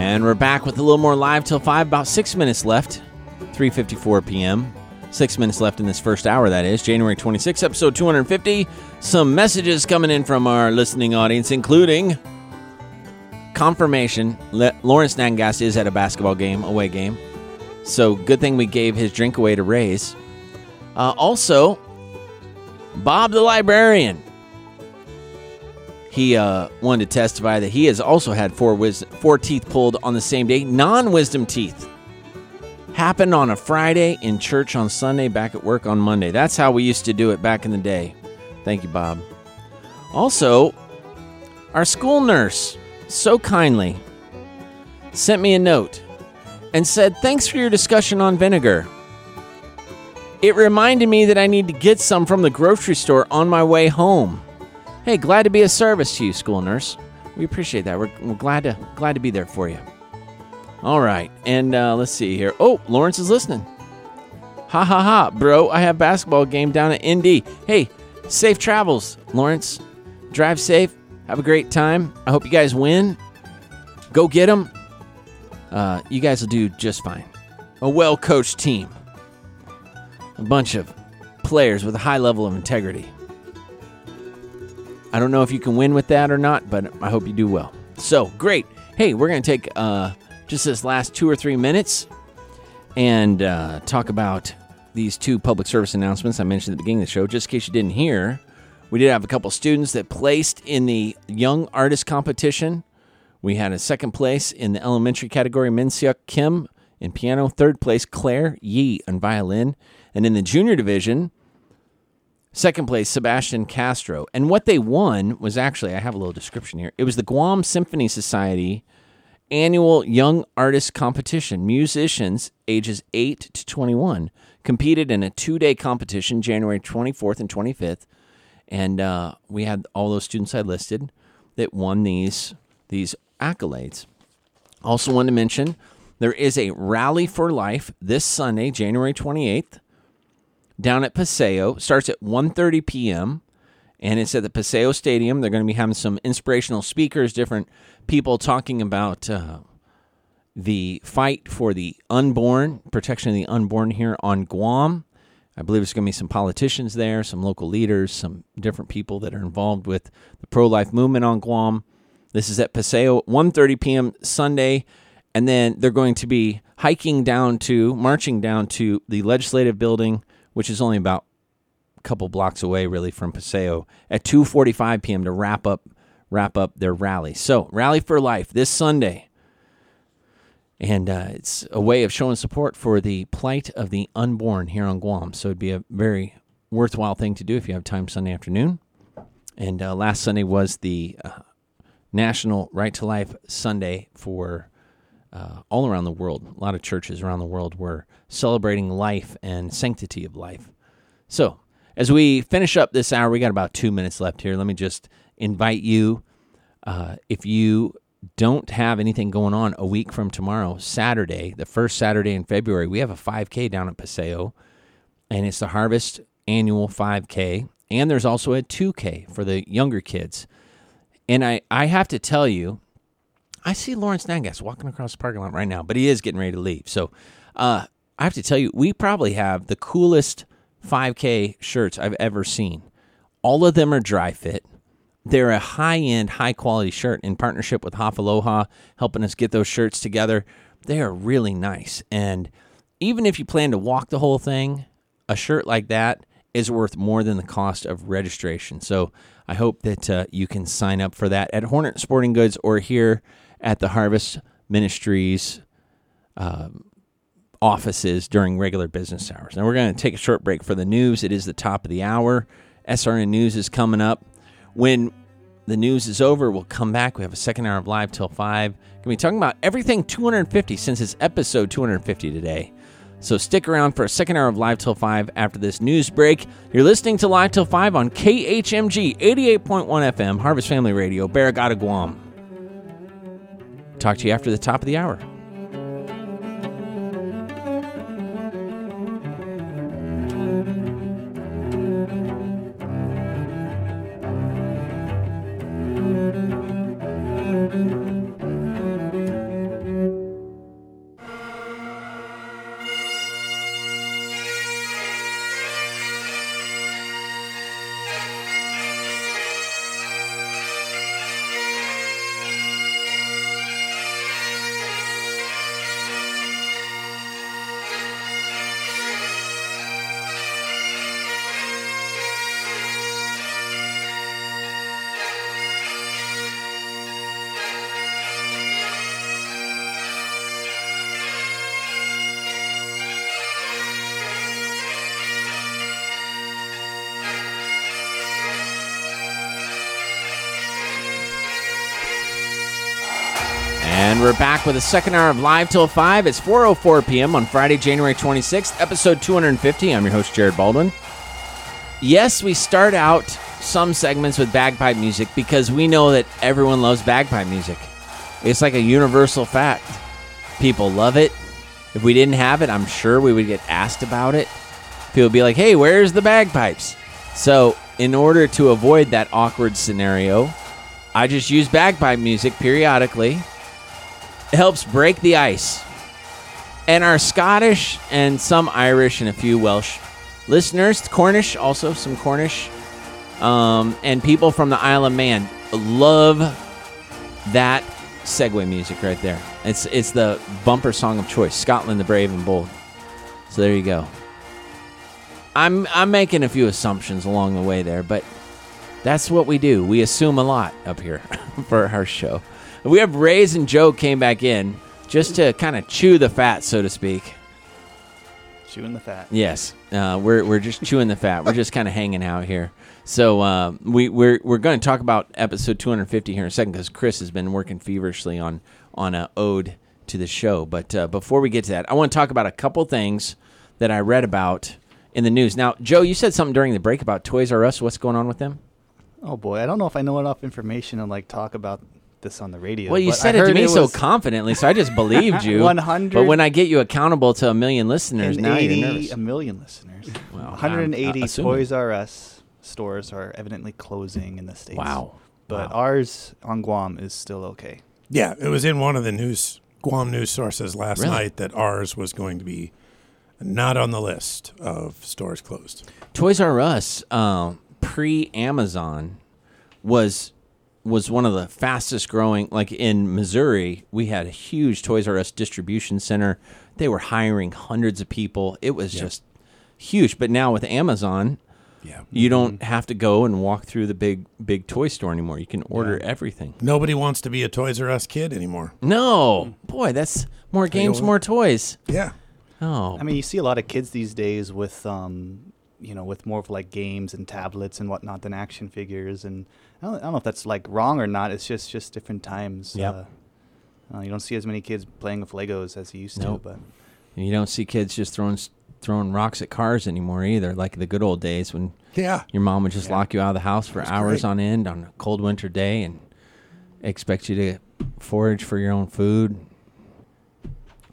and we're back with a little more live till five. About six minutes left. 3:54 p.m. Six minutes left in this first hour. That is January 26, episode 250. Some messages coming in from our listening audience, including confirmation. Le- Lawrence Nangas is at a basketball game, away game. So good thing we gave his drink away to Rays. Uh, also, Bob the librarian. He uh, wanted to testify that he has also had four four teeth pulled on the same day, non-wisdom teeth. Happened on a Friday in church on Sunday, back at work on Monday. That's how we used to do it back in the day. Thank you, Bob. Also, our school nurse so kindly sent me a note and said, Thanks for your discussion on vinegar. It reminded me that I need to get some from the grocery store on my way home. Hey, glad to be of service to you, school nurse. We appreciate that. We're, we're glad to glad to be there for you. All right, and uh, let's see here. Oh, Lawrence is listening. Ha ha ha, bro! I have basketball game down at ND. Hey, safe travels, Lawrence. Drive safe. Have a great time. I hope you guys win. Go get them. Uh, you guys will do just fine. A well coached team. A bunch of players with a high level of integrity. I don't know if you can win with that or not, but I hope you do well. So great. Hey, we're going to take uh, just this last two or three minutes and uh, talk about these two public service announcements I mentioned at the beginning of the show. Just in case you didn't hear, we did have a couple students that placed in the Young Artist Competition. We had a second place in the elementary category, Minseok Kim in piano. Third place, Claire Yi on violin. And in the junior division, Second place, Sebastian Castro. And what they won was actually, I have a little description here. It was the Guam Symphony Society annual Young Artist Competition. Musicians ages 8 to 21 competed in a two day competition, January 24th and 25th. And uh, we had all those students I listed that won these, these accolades. Also, want to mention there is a rally for life this Sunday, January 28th down at Paseo. Starts at 1:30 p.m. and it's at the Paseo Stadium. They're going to be having some inspirational speakers, different people talking about uh, the fight for the unborn, protection of the unborn here on Guam. I believe there's going to be some politicians there, some local leaders, some different people that are involved with the pro-life movement on Guam. This is at Paseo, 1:30 p.m. Sunday, and then they're going to be hiking down to, marching down to the legislative building, which is only about a couple blocks away, really, from Paseo, at 2:45 p.m. to wrap up wrap up their rally. So, Rally for Life this Sunday. And uh, it's a way of showing support for the plight of the unborn here on Guam. So, it'd be a very worthwhile thing to do if you have time Sunday afternoon. And uh, last Sunday was the uh, National Right to Life Sunday for uh, all around the world. A lot of churches around the world were celebrating life and sanctity of life. So, as we finish up this hour, we got about two minutes left here. Let me just invite you, uh, if you don't have anything going on a week from tomorrow, Saturday, the first Saturday in February, we have a 5K down at Paseo, and it's the Harvest Annual 5K. And there's also a 2K for the younger kids. And I, I have to tell you, I see Lawrence Nangas walking across the parking lot right now, but he is getting ready to leave. So uh, I have to tell you, we probably have the coolest 5K shirts I've ever seen. All of them are dry fit. They're a high end, high quality shirt in partnership with Hafaloha, helping us get those shirts together. They are really nice. And even if you plan to walk the whole thing, a shirt like that is worth more than the cost of registration. So I hope that uh, you can sign up for that at Hornet Sporting Goods or here at the Harvest Ministries um, offices during regular business hours. Now we're going to take a short break for the news. It is the top of the hour. SRN News is coming up. When the news is over, we'll come back. We have a second hour of live till 5. Going to be talking about everything 250 since it's episode 250 today. So stick around for a second hour of Live Till 5 after this news break. You're listening to Live Till 5 on KHMG 88.1 FM, Harvest Family Radio, Barrigada, Guam. Talk to you after the top of the hour. Back with a second hour of Live Till 5. It's 4.04 p.m. on Friday, January 26th, episode 250. I'm your host, Jared Baldwin. Yes, we start out some segments with bagpipe music because we know that everyone loves bagpipe music. It's like a universal fact. People love it. If we didn't have it, I'm sure we would get asked about it. People would be like, hey, where's the bagpipes? So, in order to avoid that awkward scenario, I just use bagpipe music periodically helps break the ice. And our Scottish and some Irish and a few Welsh listeners, Cornish also, some Cornish, um, and people from the Isle of Man love that segue music right there. It's it's the bumper song of choice, Scotland the Brave and Bold. So there you go. I'm I'm making a few assumptions along the way there, but that's what we do. We assume a lot up here for our show. We have Rays and Joe came back in just to kind of chew the fat, so to speak. Chewing the fat. Yes, uh, we're we're just chewing the fat. We're just kind of hanging out here. So uh, we we're we're going to talk about episode 250 here in a second because Chris has been working feverishly on on a ode to the show. But uh, before we get to that, I want to talk about a couple things that I read about in the news. Now, Joe, you said something during the break about Toys R Us. What's going on with them? Oh boy, I don't know if I know enough information to like talk about this on the radio. Well, you but said I it to heard me so was confidently, so I just believed you. 100 But when I get you accountable to a million listeners, now you're 180 nervous. a million listeners. Well, 180 uh. Toys R Us stores are evidently closing in the states. Wow. But Wow. ours on Guam is still okay. Yeah, it was in one of the news Guam news sources last Really? night that ours was going to be not on the list of stores closed. Toys R Us, uh, pre Amazon, was was one of the fastest growing. Like in Missouri, we had a huge Toys R Us distribution center. They were hiring hundreds of people. It was just huge. But now with Amazon, Yeah. you don't have to go and walk through the big big toy store anymore. You can order everything. Nobody wants to be a Toys R Us kid anymore. No, boy, that's more games, more toys. Yeah. Oh, I mean, you see a lot of kids these days with, um, you know, with more of like games and tablets and whatnot than action figures. And I don't, I don't know if that's like wrong or not. It's just just different times. Yeah. Uh, uh, you don't see as many kids playing with Legos as you used Nope. to. But And you don't see kids just throwing throwing rocks at cars anymore either, like the good old days when Yeah. your mom would just lock you out of the house for hours great. on end on a cold winter day and expect you to forage for your own food.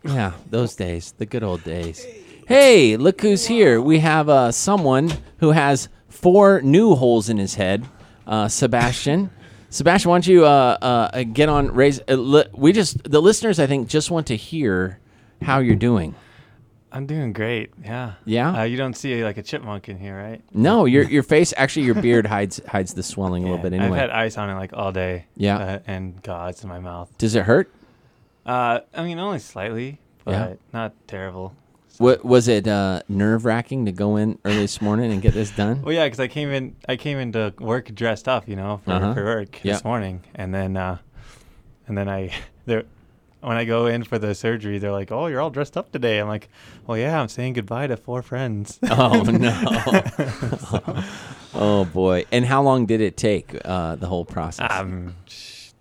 Yeah, those days, the good old days. Hey, look who's here. We have uh, someone who has four new holes in his head, uh, Sebastian. Sebastian, why don't you uh, uh, get on? Raise. Uh, li- we just the listeners, I think, just want to hear how you're doing. I'm doing great. Yeah. Yeah? Uh, you don't see like a chipmunk in here, right? No, your your face, actually, your beard hides hides the swelling a little bit. Anyway, I've had ice on it like all day. Yeah. Uh, and gauze in my mouth. does it hurt? Uh, I mean, only slightly, but Yeah. not terrible. What was it? Uh, nerve wracking to go in early this morning and get this done. Well, yeah, because I came in, I came into work dressed up, you know, for, Uh-huh. for work Yeah. this morning, and then, uh, and then I, there, when I go in for the surgery, they're like, "Oh, you're all dressed up today." I'm like, "Well, yeah, I'm saying goodbye to four friends." Oh no! oh boy! And how long did it take uh, the whole process? um,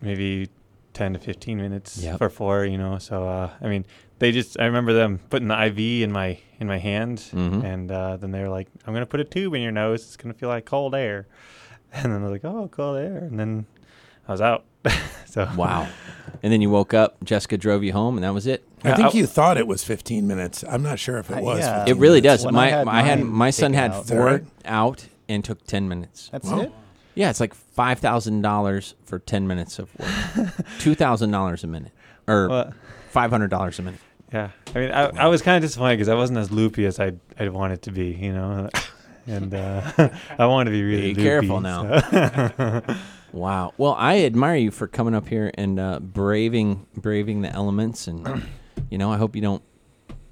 maybe ten to fifteen minutes Yep. for four, you know. So, uh, I mean, they just, I remember them putting the IV in my in my hand, Mhm. and uh, then they were like, "I'm gonna put a tube in your nose. It's gonna feel like cold air," and then I was like, "Oh, cold air," and then I was out. so wow! And then you woke up. Jessica drove you home, and that was it. I think I- you thought it was 15 minutes. I'm not sure if it Uh, was. yeah. It really minutes. does. When my I had I had my son had out- Is four right? out and took ten minutes. that's Wow. it. Yeah, it's like five thousand dollars for ten minutes of work. Two thousand dollars a minute, or five hundred dollars a minute. Yeah, I mean, I, I was kind of disappointed because I wasn't as loopy as I I wanted to be, you know, and uh, I want to be really Be loopy, careful now. so- Wow. Well, I admire you for coming up here and uh, braving braving the elements, and you know, I hope you don't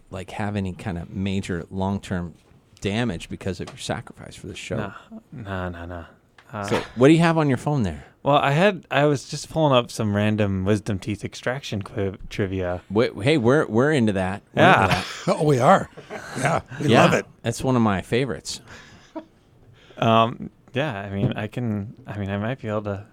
like have any kind of major long term damage because of your sacrifice for the show. Nah, nah, nah, nah. Uh, So, what do you have on your phone there? Well, I had I was just pulling up some random wisdom teeth extraction qui- trivia. Wait, hey, we're we're into that. We're into Yeah. that. Oh, we are. Yeah, we yeah, love it. That's one of my favorites. Um, yeah, I mean, I can. I mean, I might be able to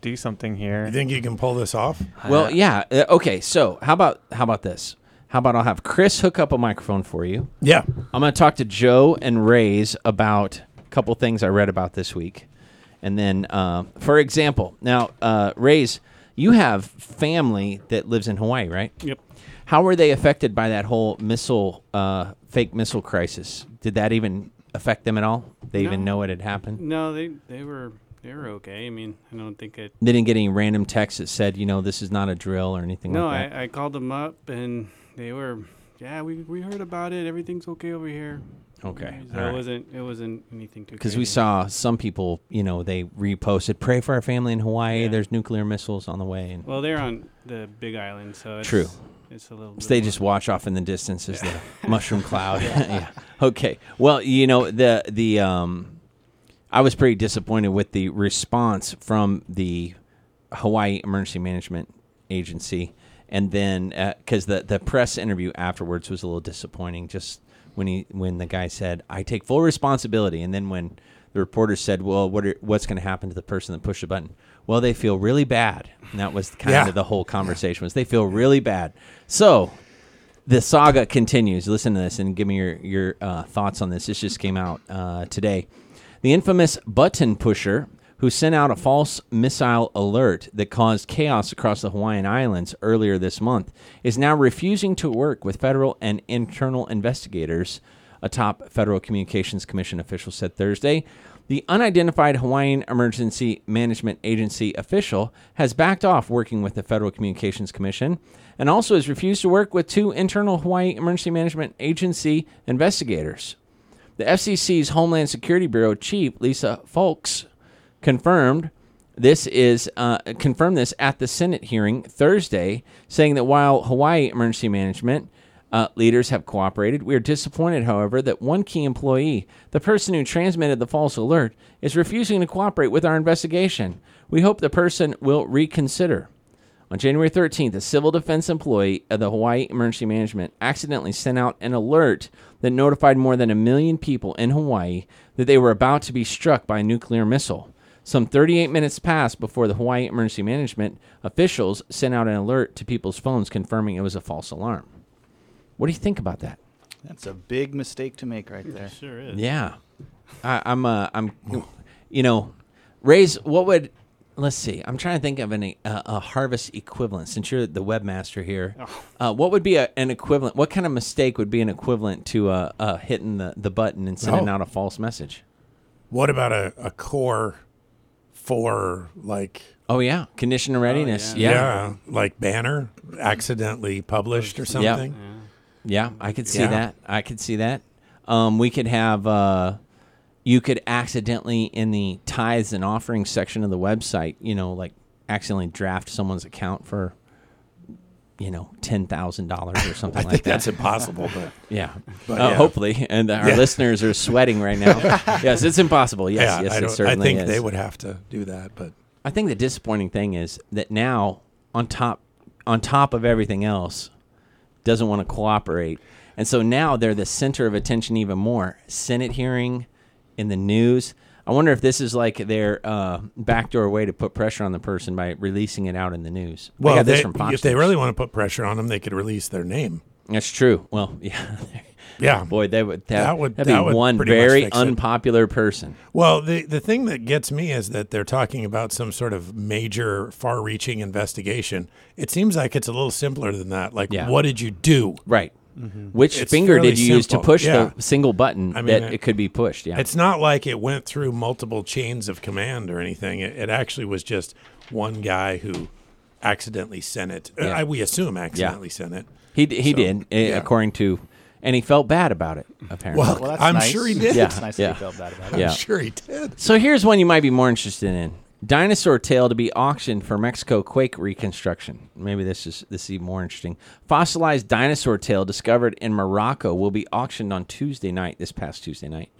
do something here. You think you can pull this off? Well, Uh, yeah. uh, Okay, so how about how about this? How about I'll have Chris hook up a microphone for you. Yeah. I'm going to talk to Joe and Ray's about a couple things I read about this week. And then, uh, for example, now, uh, Ray's, you have family that lives in Hawaii, right? Yep. How were they affected by that whole missile, uh, fake missile crisis? Did that even affect them at all? They even know it had happened? No, they they were they were okay. I mean, I don't think it. They didn't get any random text that said, you know, this is not a drill or anything No, like that. I, I called them up and they were, yeah, we, we heard about it. Everything's okay over here. Okay. So it right. wasn't it wasn't anything too. because we saw some people, you know, they reposted, "Pray for our family in Hawaii. Yeah. There's nuclear missiles on the way." And Well, they're on the Big Island, so it's, True. It's a little. so they just watch off in the distance as the mushroom cloud. yeah. Okay. Well, you know the the um, I was pretty disappointed with the response from the Hawaii Emergency Management Agency, and then because the the press interview afterwards was a little disappointing. Just when he when the guy said, "I take full responsibility," and then when the reporter said, "Well, what are, what's going to happen to the person that pushed the button?" Well, they feel really bad. And that was kind Yeah. of the whole conversation was they feel really bad. So the saga continues. Listen to this and give me your your uh, thoughts on this. This just came out uh, today. The infamous button pusher who sent out a false missile alert that caused chaos across the Hawaiian Islands earlier this month is now refusing to work with federal and internal investigators a top Federal Communications Commission official said Thursday. The unidentified Hawaiian Emergency Management Agency official has backed off working with the Federal Communications Commission and also has refused to work with two internal Hawaii Emergency Management Agency investigators. The FCC's Homeland Security Bureau chief, Lisa Fowlkes, confirmed this is uh, confirmed this at the Senate hearing Thursday, saying that while Hawaii emergency management uh, leaders have cooperated, we are disappointed, however, that one key employee, the person who transmitted the false alert, is refusing to cooperate with our investigation. We hope the person will reconsider. On January 13th, a civil defense employee of the Hawaii Emergency Management accidentally sent out an alert that notified more than a million people in Hawaii that they were about to be struck by a nuclear missile. Some 38 minutes passed before the Hawaii Emergency Management officials sent out an alert to people's phones confirming it was a false alarm. What do you think about that? That's a big mistake to make right there. Sure is. Yeah, I, I'm. Uh, I'm. You know, Ray's. What would? Let's see. I'm trying to think of an, a, a harvest equivalent. Since you're the webmaster here, uh, what would be a, an equivalent? What kind of mistake would be an equivalent to uh, uh, hitting the, the button and sending Oh. out a false message? What about a, a core for like Oh yeah, condition of readiness. yeah. yeah. like banner accidentally published or something? Yeah, I could see Yeah. that. I could see that. Um, we could have. Uh, you could accidentally in the tithes and offerings section of the website, you know, like accidentally draft someone's account for, you know, ten thousand dollars or something I like think that. that's impossible, but yeah. But Uh, yeah. Hopefully, and our Yeah. listeners are sweating right now. yes, it's impossible. Yes, yeah, yes, I, it don't, I certainly think is. they would have to do that. But I think the disappointing thing is that now, on top, on top of everything else, doesn't want to cooperate, and so now they're the center of attention even more. Senate hearing, in the news. I wonder if this is like their uh, backdoor way to put pressure on the person by releasing it out in the news. Well, got this from if they really want to put pressure on them, they could release their name. that's true. Well, yeah, Yeah, boy, they would that, That would- that'd that be would one very fix it. unpopular person. Well, the the thing that gets me is that they're talking about some sort of major, far-reaching investigation. It seems like it's a little simpler than that. Like, Yeah. what did you do? Right. Which It's finger did you use to push Yeah. the single button I mean, that it- it could be pushed? Yeah. It's not like it went through multiple chains of command or anything. It, it actually was just one guy who accidentally sent it. Uh, Yeah. I, we assume accidentally sent it. He d- he So, did, eh, yeah. according to, and he felt bad about it. Apparently. Well, Well, that's I'm nice. sure he did. Yeah. It's nice Yeah. that you felt bad about it. I'm Yeah. sure he did. so here's one you might be more interested in: dinosaur tail to be auctioned for Mexico quake reconstruction. Maybe this is this is even more interesting. Fossilized dinosaur tail discovered in Morocco will be auctioned on Tuesday night. This past Tuesday night.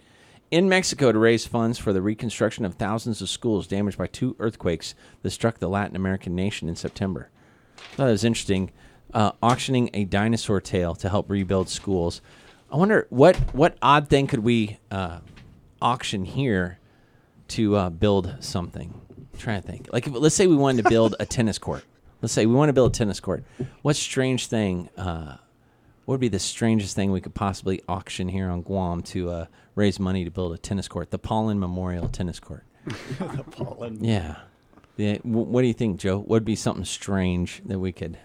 In Mexico to raise funds for the reconstruction of thousands of schools damaged by two earthquakes that struck the Latin American nation in September. I thought it was interesting. Uh, auctioning a dinosaur tail to help rebuild schools. I wonder what what odd thing could we uh, auction here to uh, build something. I'm trying to think. Like, if, let's say we wanted to build a tennis court. Let's say we want to build a tennis court. What strange thing? Uh, what would be the strangest thing we could possibly auction here on Guam to uh, raise money to build a tennis court? The Paulin Memorial Tennis Court. Pollen. Yeah. Yeah. W- what do you think, Joe? What would be something strange that we could?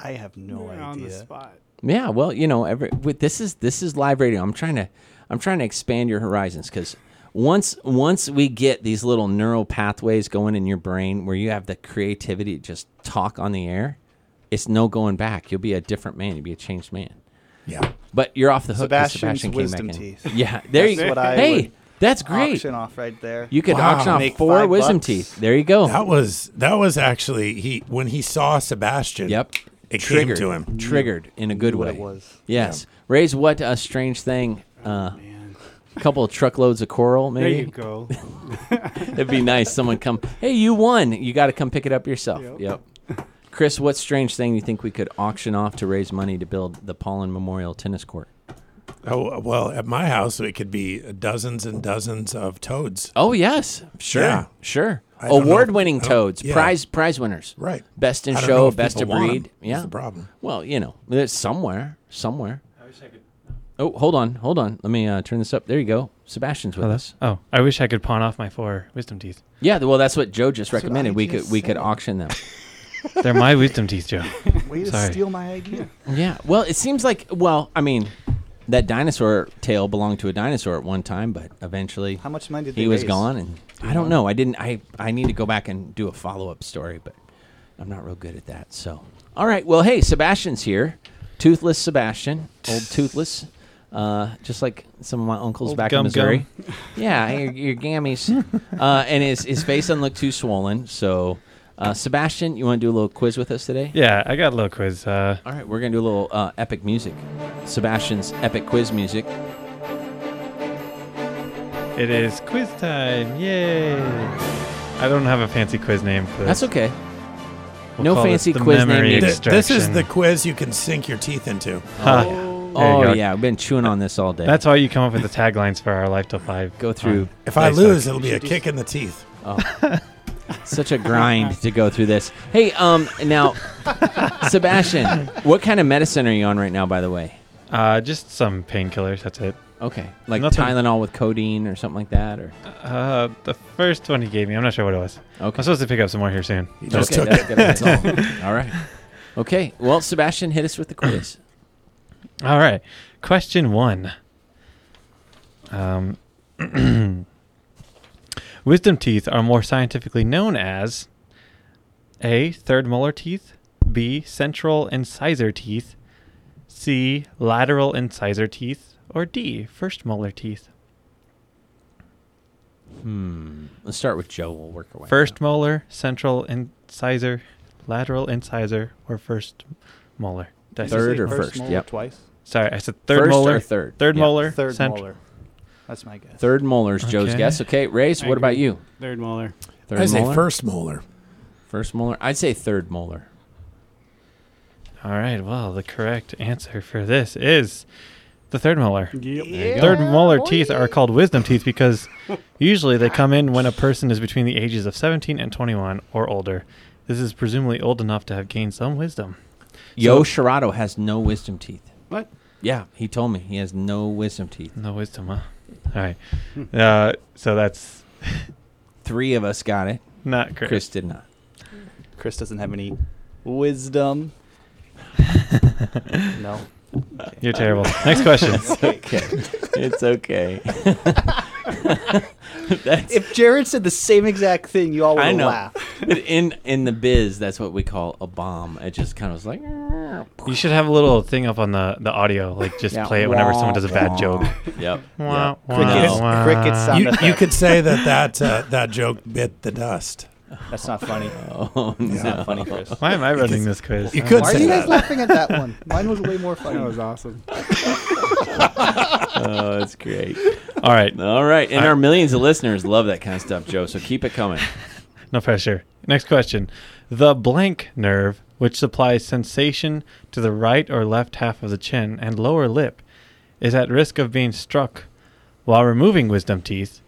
I have no You're on the spot. Yeah, well, you know, every with, this is this is live radio. I'm trying to I'm trying to expand your horizons because once once we get these little neural pathways going in your brain where you have the creativity to just talk on the air, it's no going back. You'll be a different man. You'll be a changed man. Yeah. But you're off the hook. 'cause Sebastian's Sebastian came wisdom back in. teeth. Yeah, there That's you what go. I Hey, would that's great. Auction off right there. You could Wow. auction off Make four five wisdom bucks. teeth. There you go. That was that was actually he when he saw Sebastian. Yep. It Triggered came to him. Triggered in a good Knew what way. it was. Yes. Raise what a strange thing. Uh, Man. A couple of truckloads of coral, maybe. There you go. It'd be nice. Someone come, hey, you won. You got to come pick it up yourself. Yep. Yep. Chris, what strange thing you think we could auction off to raise money to build the Paulin Memorial Tennis Court? Oh well, at my house it could be dozens and dozens of toads. Oh yes, sure, Yeah. sure. I don't know. Award-winning oh, toads, yeah. prize prize winners, Right. best in I don't show, know if best of people want 'em. breed. That's Yeah. the problem. Well, you know, there's somewhere, somewhere. Oh, hold on, hold on. Let me uh, turn this up. There you go. Sebastian's with Hello? us. Oh, I wish I could pawn off my four wisdom teeth. Yeah, well, that's what Joe just what recommended. I we just could we could said. auction them. They're my wisdom teeth, Joe. Way to Sorry. steal my idea. Yeah. Well, it seems like well, I mean, that dinosaur tail belonged to a dinosaur at one time, but eventually How much money did he they was raise? gone, and I don't know. I didn't. I I need to go back and do a follow up story, but I'm not real good at that. So, all right. Well, hey, Sebastian's here, toothless Sebastian, old toothless, uh, just like some of my uncles Old back gum in Missouri. yeah, your, your gammies, uh, and his his face doesn't look too swollen. So, uh, Sebastian, you want to do a little quiz with us today? Yeah, I got a little quiz. Uh, All right, we're gonna do a little uh, epic music. Sebastian's epic quiz music. it is quiz time. Yay! I don't have a fancy quiz name for That's okay. We'll no call this fancy the quiz name memory needed. Th- this is extraction. the quiz you can sink your teeth into. Huh. Oh. There you go. yeah, I've been chewing on this all day. That's why you come up with the taglines for our Live Till Five. go through If I lose, okay. it'll be a kick in the teeth. Oh. Such a grind to go through this. Hey, um, now, Sebastian, what kind of medicine are you on right now? By the way, Uh, just some painkillers. That's it. okay, like Nothing- Tylenol with codeine or something like that, or Uh, the first one he gave me, I'm not sure what it was. okay. I'm supposed to pick up some more here soon. He just okay, took that's it. good. That's all. all right. Okay. Well, Sebastian, hit us with the quiz. All right. Question one. Um, wisdom teeth are more scientifically known as A. Third molar teeth, B. Central incisor teeth, C. Lateral incisor teeth, or D. First molar teeth. Hmm. Let's start with Joe. We'll work our way. First molar, central incisor, lateral incisor, or first molar. Did Third or First first? molar Yep. Twice. Sorry, I said third First molar. or third? Third Yeah. molar. Third cent- molar. That's my guess. Third molar is Joe's Okay. guess. Okay, Race. I What about you? Third molar. Third I say molar. first molar. First molar. I'd say third molar. All right. Well, the correct answer for this is the third molar. Yep. There you go. Third molar teeth are called wisdom teeth because usually they come in when a person is between the ages of 17 and 21 or older. This is presumably old enough to have gained some wisdom. Yo Shirato has no wisdom teeth. What? Yeah, he told me he has no wisdom teeth. No wisdom, huh? All right. Uh, so that's Three of us got it. not Chris. Chris did not. Chris doesn't have any wisdom. no. You're terrible. Next question. okay. It's okay. that's If Jared said the same exact thing, you all would I have know. laughed. in in the biz. That's what we call a bomb. It just kind of was like. You should have a little thing up on the, the audio, like just Yeah. play it whenever someone does a bad joke. Yep. Wah, yep. wah, Crickets, wah. crickets sound You, effect. you could say that that, uh, that joke bit the dust. That's not funny. Oh That's no. not funny, Chris. Why am I running this quiz? You I could don't Why are say you guys laughing at that one? Mine was way more funny. That was awesome. Oh, that's great. All right. All right, and I- our millions of listeners love that kind of stuff, Joe. So keep it coming. No pressure. Next question. The blank nerve, which supplies sensation to the right or left half of the chin and lower lip, is at risk of being struck while removing wisdom teeth,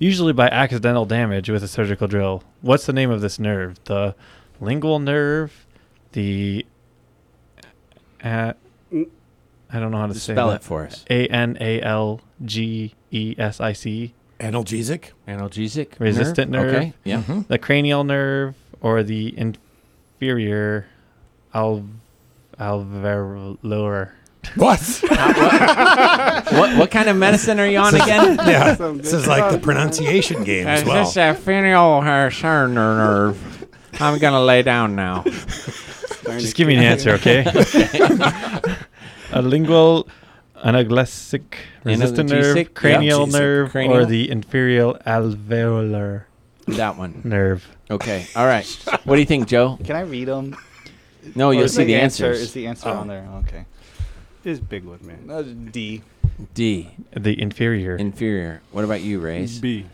usually by accidental damage with a surgical drill. What's the name of this nerve? The lingual nerve, the uh, I don't know how to say Spell that. it for us. A N A L G E S I C. Analgesic? Analgesic. Resistant nerve. Okay. Yeah. Mhm. the cranial nerve or the inferior alv- alveolar. What? what what kind of medicine are you on again? yeah. This is like the pronunciation game as well. a fenial nerve. I'm gonna lay down now. Just give me an answer, okay? a lingual analgesic resistant nerve, cranial yeah. nerve, or the inferior alveolar That one. nerve. Okay. All right. What do you think, Joe? Can I read them? No, you'll see the answers. Is the answer Oh. on there? Okay. This big one, man. Uh, D. D. The inferior Inferior. What about you, Race? B.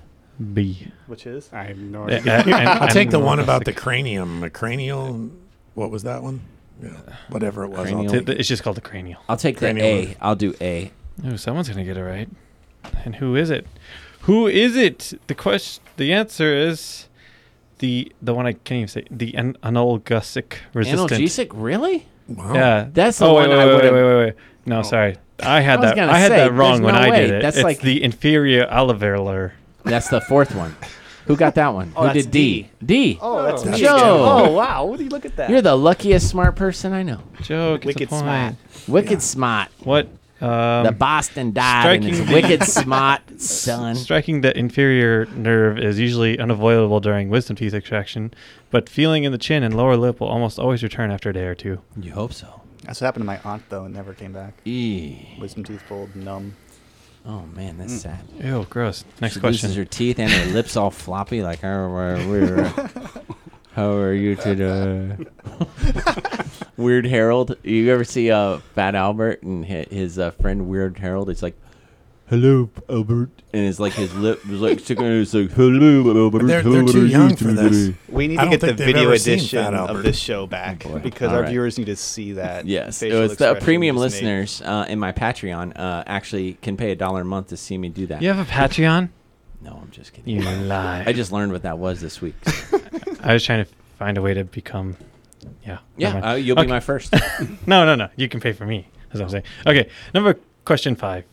B. Which is? I have no idea. I'll take the one about the cranium. The cranial. What was that one? Yeah, whatever it was. I'll take It's just called the cranial. I'll take the Cranial A. nerve. I'll do A. Oh, someone's gonna get it right. And who is it? Who is it? The question. The answer is the the one I can't even say. The an- analgesic resistant. Analgesic? Really? Wow. Yeah, That's the oh, one wait, I wait, wait, would've- wait, wait, wait. No, Oh. sorry. I had I was that. gonna I had say, that wrong there's when no I way. did it. That's it's like- the inferior alveolar. That's the fourth one. Who got that one? Oh, Who that's did D? D. Oh, that's me Joe. again. Oh, wow. What do you look at that? You're the luckiest smart person I know. Joe, gets a Wicked point. smart. Wicked smart. What Um, the Boston died and his striking- wicked smart son. Striking the inferior nerve is usually unavoidable during wisdom teeth extraction, but feeling in the chin and lower lip will almost always return after a day or two. You hope so. That's what happened to my aunt though. and never came back. Eee. Wisdom teeth pulled, numb. Oh man, that's Mm. sad. Ew, gross. Next she question. loses her teeth and her lips all floppy, like how are we? How are you today? Weird Harold. You ever see uh, Fat Albert and his uh, friend Weird Harold? It's like, "Hello, Albert," and it's like his lip was like sticking. It's like, "Hello, Albert." They're- they're too young for this. today?" We need I to get the video ever seen edition of Albert. this show back Oh, because All our right. viewers need to see that. Yes, it facial was the premium you just made. listeners uh, in my Patreon uh, actually can pay a dollar a month to see me do that. you have a Patreon? No, I'm just kidding. You lie. I just learned what that was this week. I was trying to find a way to become. Yeah. Yeah, uh, you'll be my first. No, no, no. You can pay for me. That's what I'm saying. Okay. Number question five.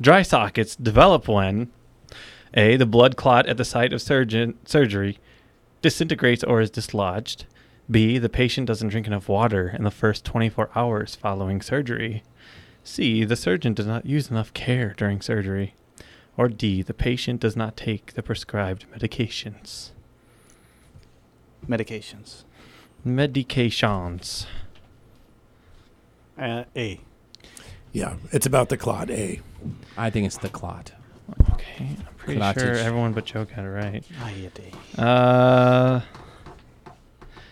Dry sockets develop when A. The blood clot at the site of surgeon, surgery disintegrates or is dislodged. B. The patient doesn't drink enough water in the first 24 hours following surgery. C. The surgeon does not use enough care during surgery. Or D. The patient does not take the prescribed medications. Medications. Medications. Uh, A. Yeah, it's about the clot A. I think it's the clot. Okay. I'm pretty Clottage. sure everyone but Joe got it right. Yeah. Uh,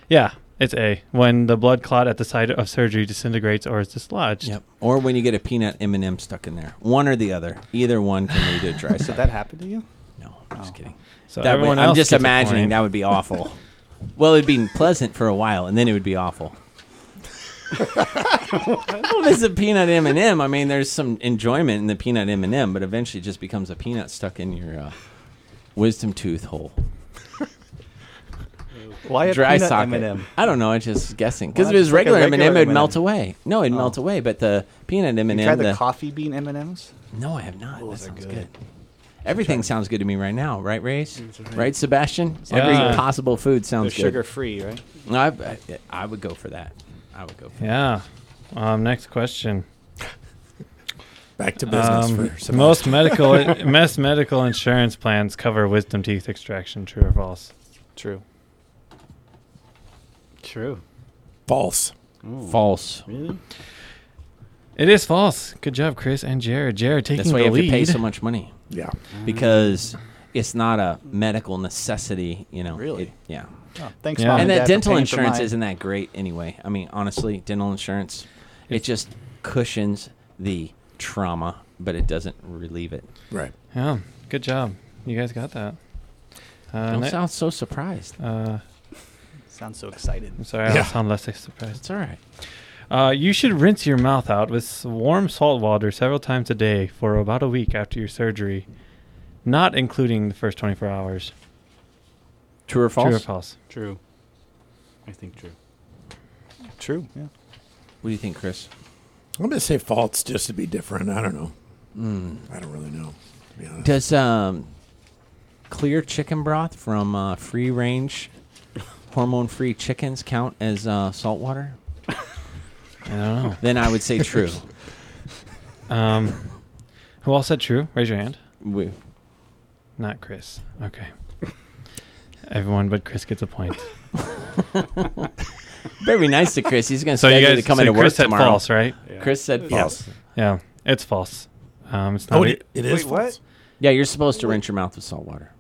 yeah, it's A. When the blood clot at the site of surgery disintegrates or is dislodged. Yep. Or when you get a peanut M and M stuck in there. One or the other. Either one can lead to a dry Did socket. that happen to you? No, I'm just Oh. kidding. So That would- everyone I'm else just gets a imagining point. that would be awful. well, it'd be pleasant for a while, and then it would be awful. well, it's a peanut M and m I mean, there's some enjoyment in the peanut M and m but eventually it just becomes a peanut stuck in your uh, wisdom tooth hole. Why a Dry peanut socket. M&M? I don't know. I'm just guessing because if it was like regular M and m it'd melt M&M? away. No, it'd Oh. melt away. But the peanut M You and tried m the the coffee bean M&Ms? No, I have not. Oh, that sounds good. good. Everything sounds good to me right now, right, Race? Right. Right, Sebastian? Yeah. Every possible food They're sounds good. sugar free, right? No, I, I, I would go for that. I would go for Yeah. Um, next question. Back to business Um, for Sebastian. most medical most medical insurance plans cover wisdom teeth extraction. True or false? True. True. false. Oh, False. Really? It is false. Good job, Chris and Jared. Jared taking That's why you the have to pay so much money Yeah. because it's not a medical necessity. You know. Really? It- yeah. Oh, thanks, Yeah. mom and and, that Dad, dental insurance isn't that great anyway. I mean, honestly, dental insurance it just cushions the trauma, but it doesn't relieve it. Right. Yeah. Good job. You guys got that. Uh, Don't sound so surprised. uh, Sounds so excited. I'm sorry, I'll Yeah. sound less surprised. It's all right. Uh, you should rinse your mouth out with warm salt water several times a day for about a week after your surgery, not including the first 24 hours. True or false? True or false? True. I think true. True, yeah. What do you think, Chris? I'm going to say false just to be different. I don't know. Mm. I don't really know. To be honest. Does um, clear chicken broth from uh, free range, hormone free chickens count as uh, salt water? I don't know. Then I would say true. Um, who all said true? Raise your hand. we, Not Chris. Okay. Everyone but Chris gets a point. better be nice to Chris. He's going to So you guys, to come so into Chris work said tomorrow. false, right? Yeah. Chris said false. Yes. Yeah, it's false. Um, it's not. Oh, a- it, it is Wait, what? Yeah, you're supposed to rinse your mouth with salt water.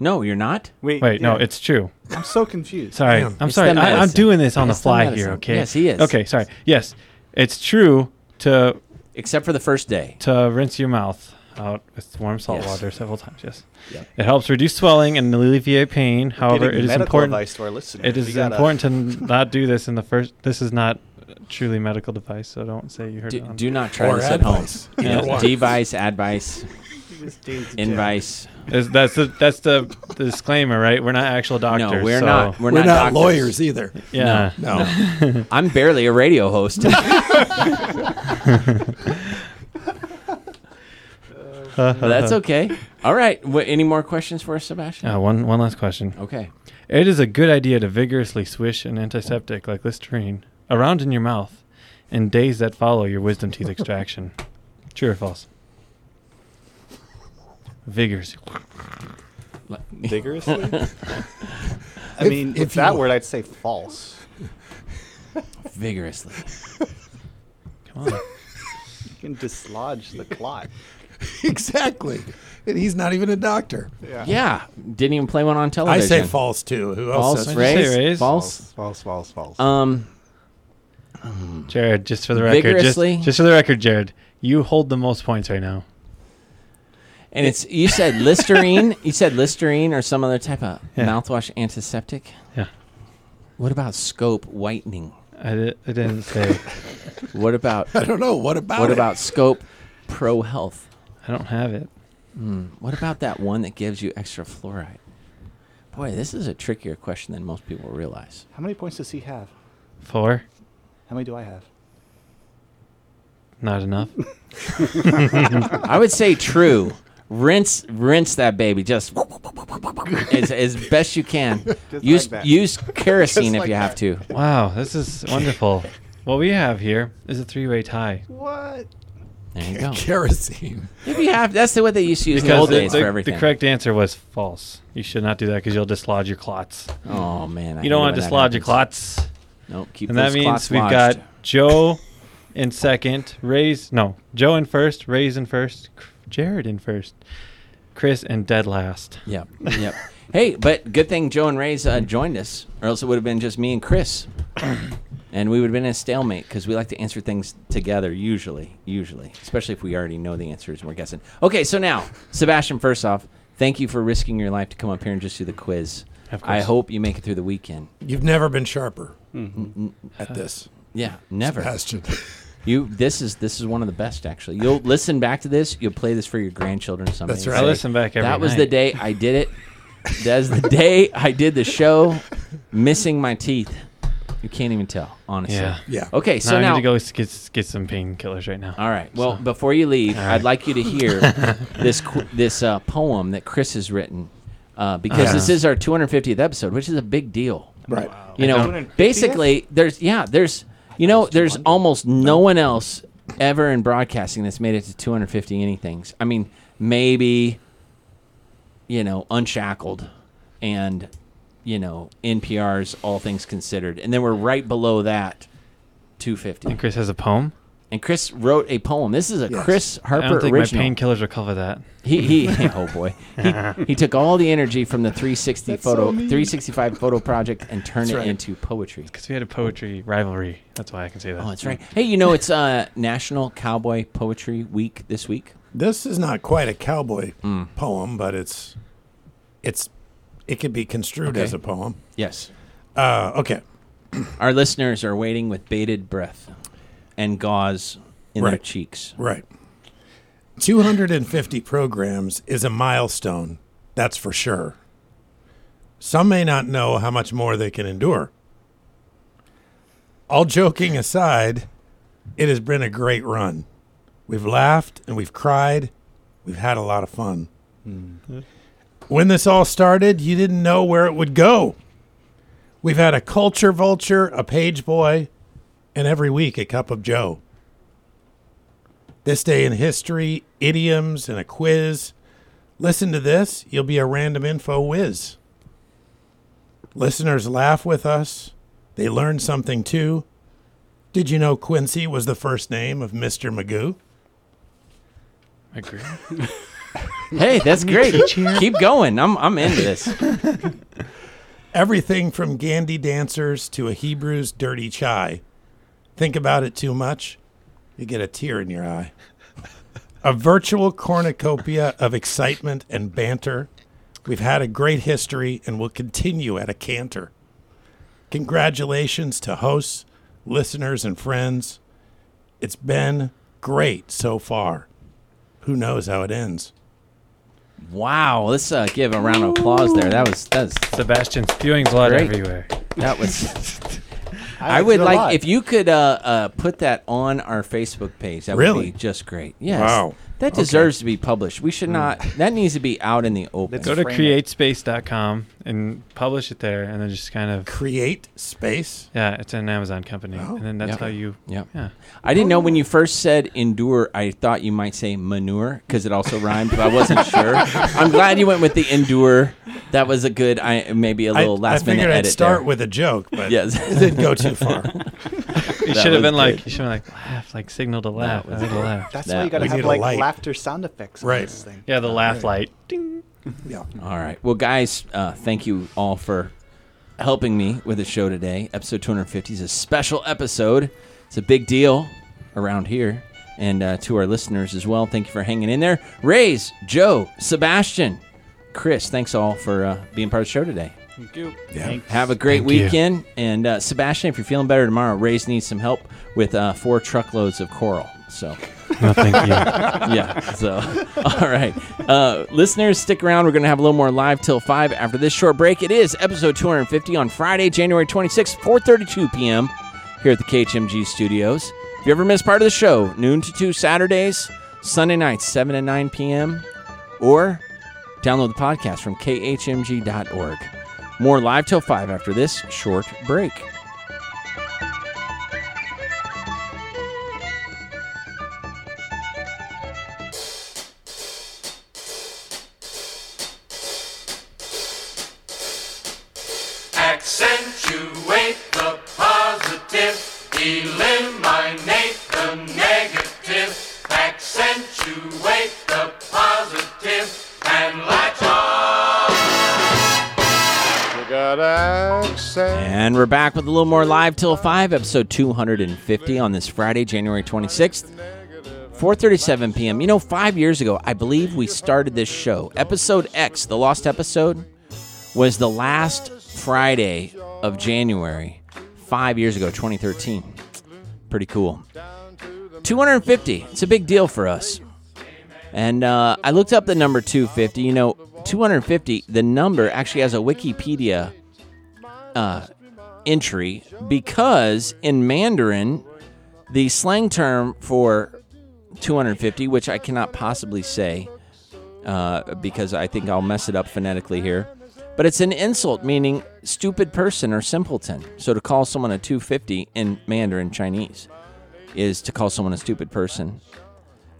No, you're not. Wait, wait, no, it's true. I'm so confused. Sorry, Damn. I'm It's sorry. I, I'm doing this on It's the the fly medicine. here. Okay. Yes, he is. Okay, sorry. Yes, it's true to Except for the first day. to rinse your mouth out with warm salt Yes. water several times. Yes. Yep. It helps reduce swelling and alleviate pain. However, it is important. advice to our listeners. It We is gotta- important to not do this in the first. This is not truly medical device, so don't say you heard Do, it. On. do not try Or this at home. advice. Yeah. Either. Device, advice, Just change the channel. invice. Is- that's the that's the, the disclaimer, right? We're not actual doctors. no, we're so- not. We're, We're, not, not, lawyers either. Yeah. No. I'm barely a radio host. But that's okay. All right. Wha any more questions for us, Sebastian? Uh, one one last question. Okay. It is a good idea to vigorously swish an antiseptic like Listerine around in your mouth in days that follow your wisdom teeth extraction. True or false? Vigors. Vigorously. I If- mean, if with that you- word, I'd say false. Vigorously. Come on. You can dislodge the clot. exactly. And he's not even a doctor. Yeah, didn't even play one on television. I say false too. Who else False, says What'd Rays? Rays? False. False, false, false. Um, Jared, just for the record, just, just for the record, Jared, you hold the most points right now. and it's you said Listerine. you said Listerine or some other type of Yeah. mouthwash antiseptic. Yeah. What about Scope whitening? I, di- I didn't say. What about I don't know. What about what it? about Scope Pro Health? I don't have it. Hmm. What about that one that gives you extra fluoride? Boy, this is a trickier question than most people realize. How many points does he have? Four? How many do I have? Not enough. I would say true. Rinse, rinse that baby just as, as best you can. Just use like that. use kerosene Just if like you have that. to. wow, this is wonderful. what we have here is a three-way tie. What? There you go. kerosene? If you have, that's the way they used to use in the old the, days the- for the correct answer was false. You should not do that because you'll dislodge your clots. Oh man, I you don't want to dislodge your clots. Nope, keep and those that means clots we've lodged. got Joe in second, Ray's no, Joe in first, Ray's in first, Jared in first, Chris in dead last. Yep, yep. hey, but good thing Joe and Ray's uh, joined us, or else it would have been just me and Chris, and we would have been in a stalemate because we like to answer things together. Usually, usually, especially if we already know the answers and we're guessing. Okay, so now, Sebastian, first off, thank you for risking your life to come up here and just do the quiz. Of I hope you make it through the weekend. You've never been sharper Mm, at this, Yeah, never. Sebastian. You. This is this is one of the best actually. You'll listen back to this. You'll play this for your grandchildren someday. That's right. I listen back every that was night. the day I did it. That's the day I did the show, missing my teeth. You can't even tell, honestly. Yeah. Yeah. Okay, so now I now, need to go get get some painkillers right now. all right. Well, before you leave, All I'd right. like you to hear this qu- this uh, poem that Chris has written, uh, because Yeah. this is our 250th episode, which is a big deal. Right. You know, 250th? basically, there's yeah, there's you know, there's almost no one else ever in broadcasting that's made it to 250 anythings. I mean, maybe you know, Unshackled and you know, NPR's All Things Considered, and then we're right below that, 250. And Chris has a poem. And Chris wrote a poem. This is a Yes. Chris I Harper don't think original. my painkillers will cover that. He he oh boy. He, he took all the energy from the 360 That's photo so 365 photo project and turned That's it right. into poetry. Because we had a poetry rivalry. That's why I can say that. Oh, that's right. Hey, you know it's uh National Cowboy Poetry Week this week. This is not quite a cowboy Mm. poem, but it's it's it could be construed Okay. as a poem. Yes. Uh, okay. Our listeners are waiting with bated breath and gauze in their Right. cheeks. Right. 250 programs is a milestone, that's for sure. Some may not know how much more they can endure. All joking aside, it has been a great run. We've laughed and we've cried. We've had a lot of fun. When this all started, you didn't know where it would go. We've had a culture vulture, a page boy, and every week a cup of Joe. This day in history, idioms, and a quiz. Listen to this, you'll be a random info whiz. Listeners laugh with us. They learn something too. Did you know Quincy was the first name of Mr. Magoo? I Agree. Hey, that's great. Keep going. I'm I'm into this. Everything from Gandhi dancers to a Hebrew's dirty chai. Think about it too much, you get a tear in your eye. A virtual cornucopia of excitement and banter. We've had a great history and will continue at a canter. Congratulations to hosts, listeners, and friends. It's been great so far. Who knows how it ends? Wow, let's uh, give a round of applause there. That was that was Sebastian spewing blood Great. everywhere. that was I liked would like lot. if you could uh, uh, put that on our Facebook page. That would Really? be just great. Yes. Wow. That deserves to be published. We should hmm. not. That needs to be out in the open. Let's Go to frame it. createspace.com and publish it there, and then just kind of Create space. yeah, it's an Amazon company, Oh. and then that's Yep. how you yeah. yeah. I didn't know when oh. you first said endure. I thought you might say manure because it also rhymed, but I wasn't sure. I'm glad you went with the endure. That was a good. I maybe a little last I figured minute I'd edit start there. with a joke, but Yes. it didn't go too far. You should have been like you should have like laugh, like signal to laugh. was I would laugh. That's That- why you gotta we have need a like light. laughter sound effects. on Right. this thing. Yeah, the laugh right. light. Ding. Yeah. All right. Well, guys, uh, thank you all for helping me with the show today. Episode 250 is a special episode. It's a big deal around here. And uh, to our listeners as well, thank you for hanging in there. Rays, Joe, Sebastian, Chris, thanks all for uh, being part of the show today. Thank you. Yeah. Have a great Thank you. weekend. And uh, Sebastian, if you're feeling better tomorrow, Rays needs some help with uh, four truckloads of coral. So. No, thank you. yeah. So, all right, uh, listeners, stick around. We're going to have a little more live till five after this short break. It is episode 250 on Friday, January 26th, 4:32 p.m. here at the KHMG studios. If you ever miss part of the show, noon to two Saturdays, Sunday nights, 7 and 9 p.m., or download the podcast from khmg.org. More live till five after this short break. And we're back with a little more live till 5, episode 250 on this Friday, January 26th, 4:37 p.m. You know, 5 years ago, I believe we started this show. Episode X, the lost episode, was the last Friday of January 5 years ago, 2013. Pretty cool. 250. It's a big deal for us. And uh, I looked up the number 250. You know, 250, the number actually has a Wikipedia uh, entry because in Mandarin, the slang term for 250, which I cannot possibly say uh, because I think I'll mess it up phonetically here, but it's an insult meaning stupid person or simpleton. So to call someone a 250 in Mandarin Chinese is to call someone a stupid person.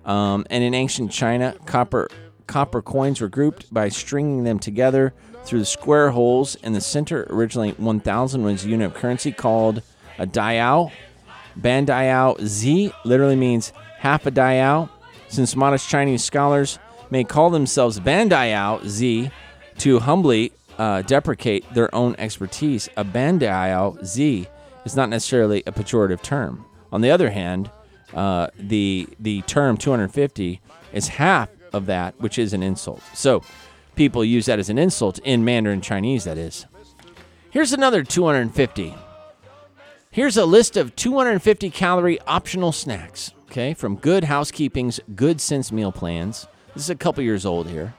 Um, and in ancient China, copper copper coins were grouped by stringing them together through the square holes in the center. Originally, 1,000 was a unit of currency called a diao. Ban diao Z literally means half a diao. Since modest Chinese scholars may call themselves Ban diao Z to humbly uh, deprecate their own expertise, a Ban diao Z is not necessarily a pejorative term. On the other hand, uh, the the term 250 is half of that, which is an insult. So people use that as an insult in Mandarin Chinese. That is. Here's another 250. Here's a list of 250 calorie optional snacks. Okay, from Good Housekeeping's Good Sense meal plans. This is a couple years old here,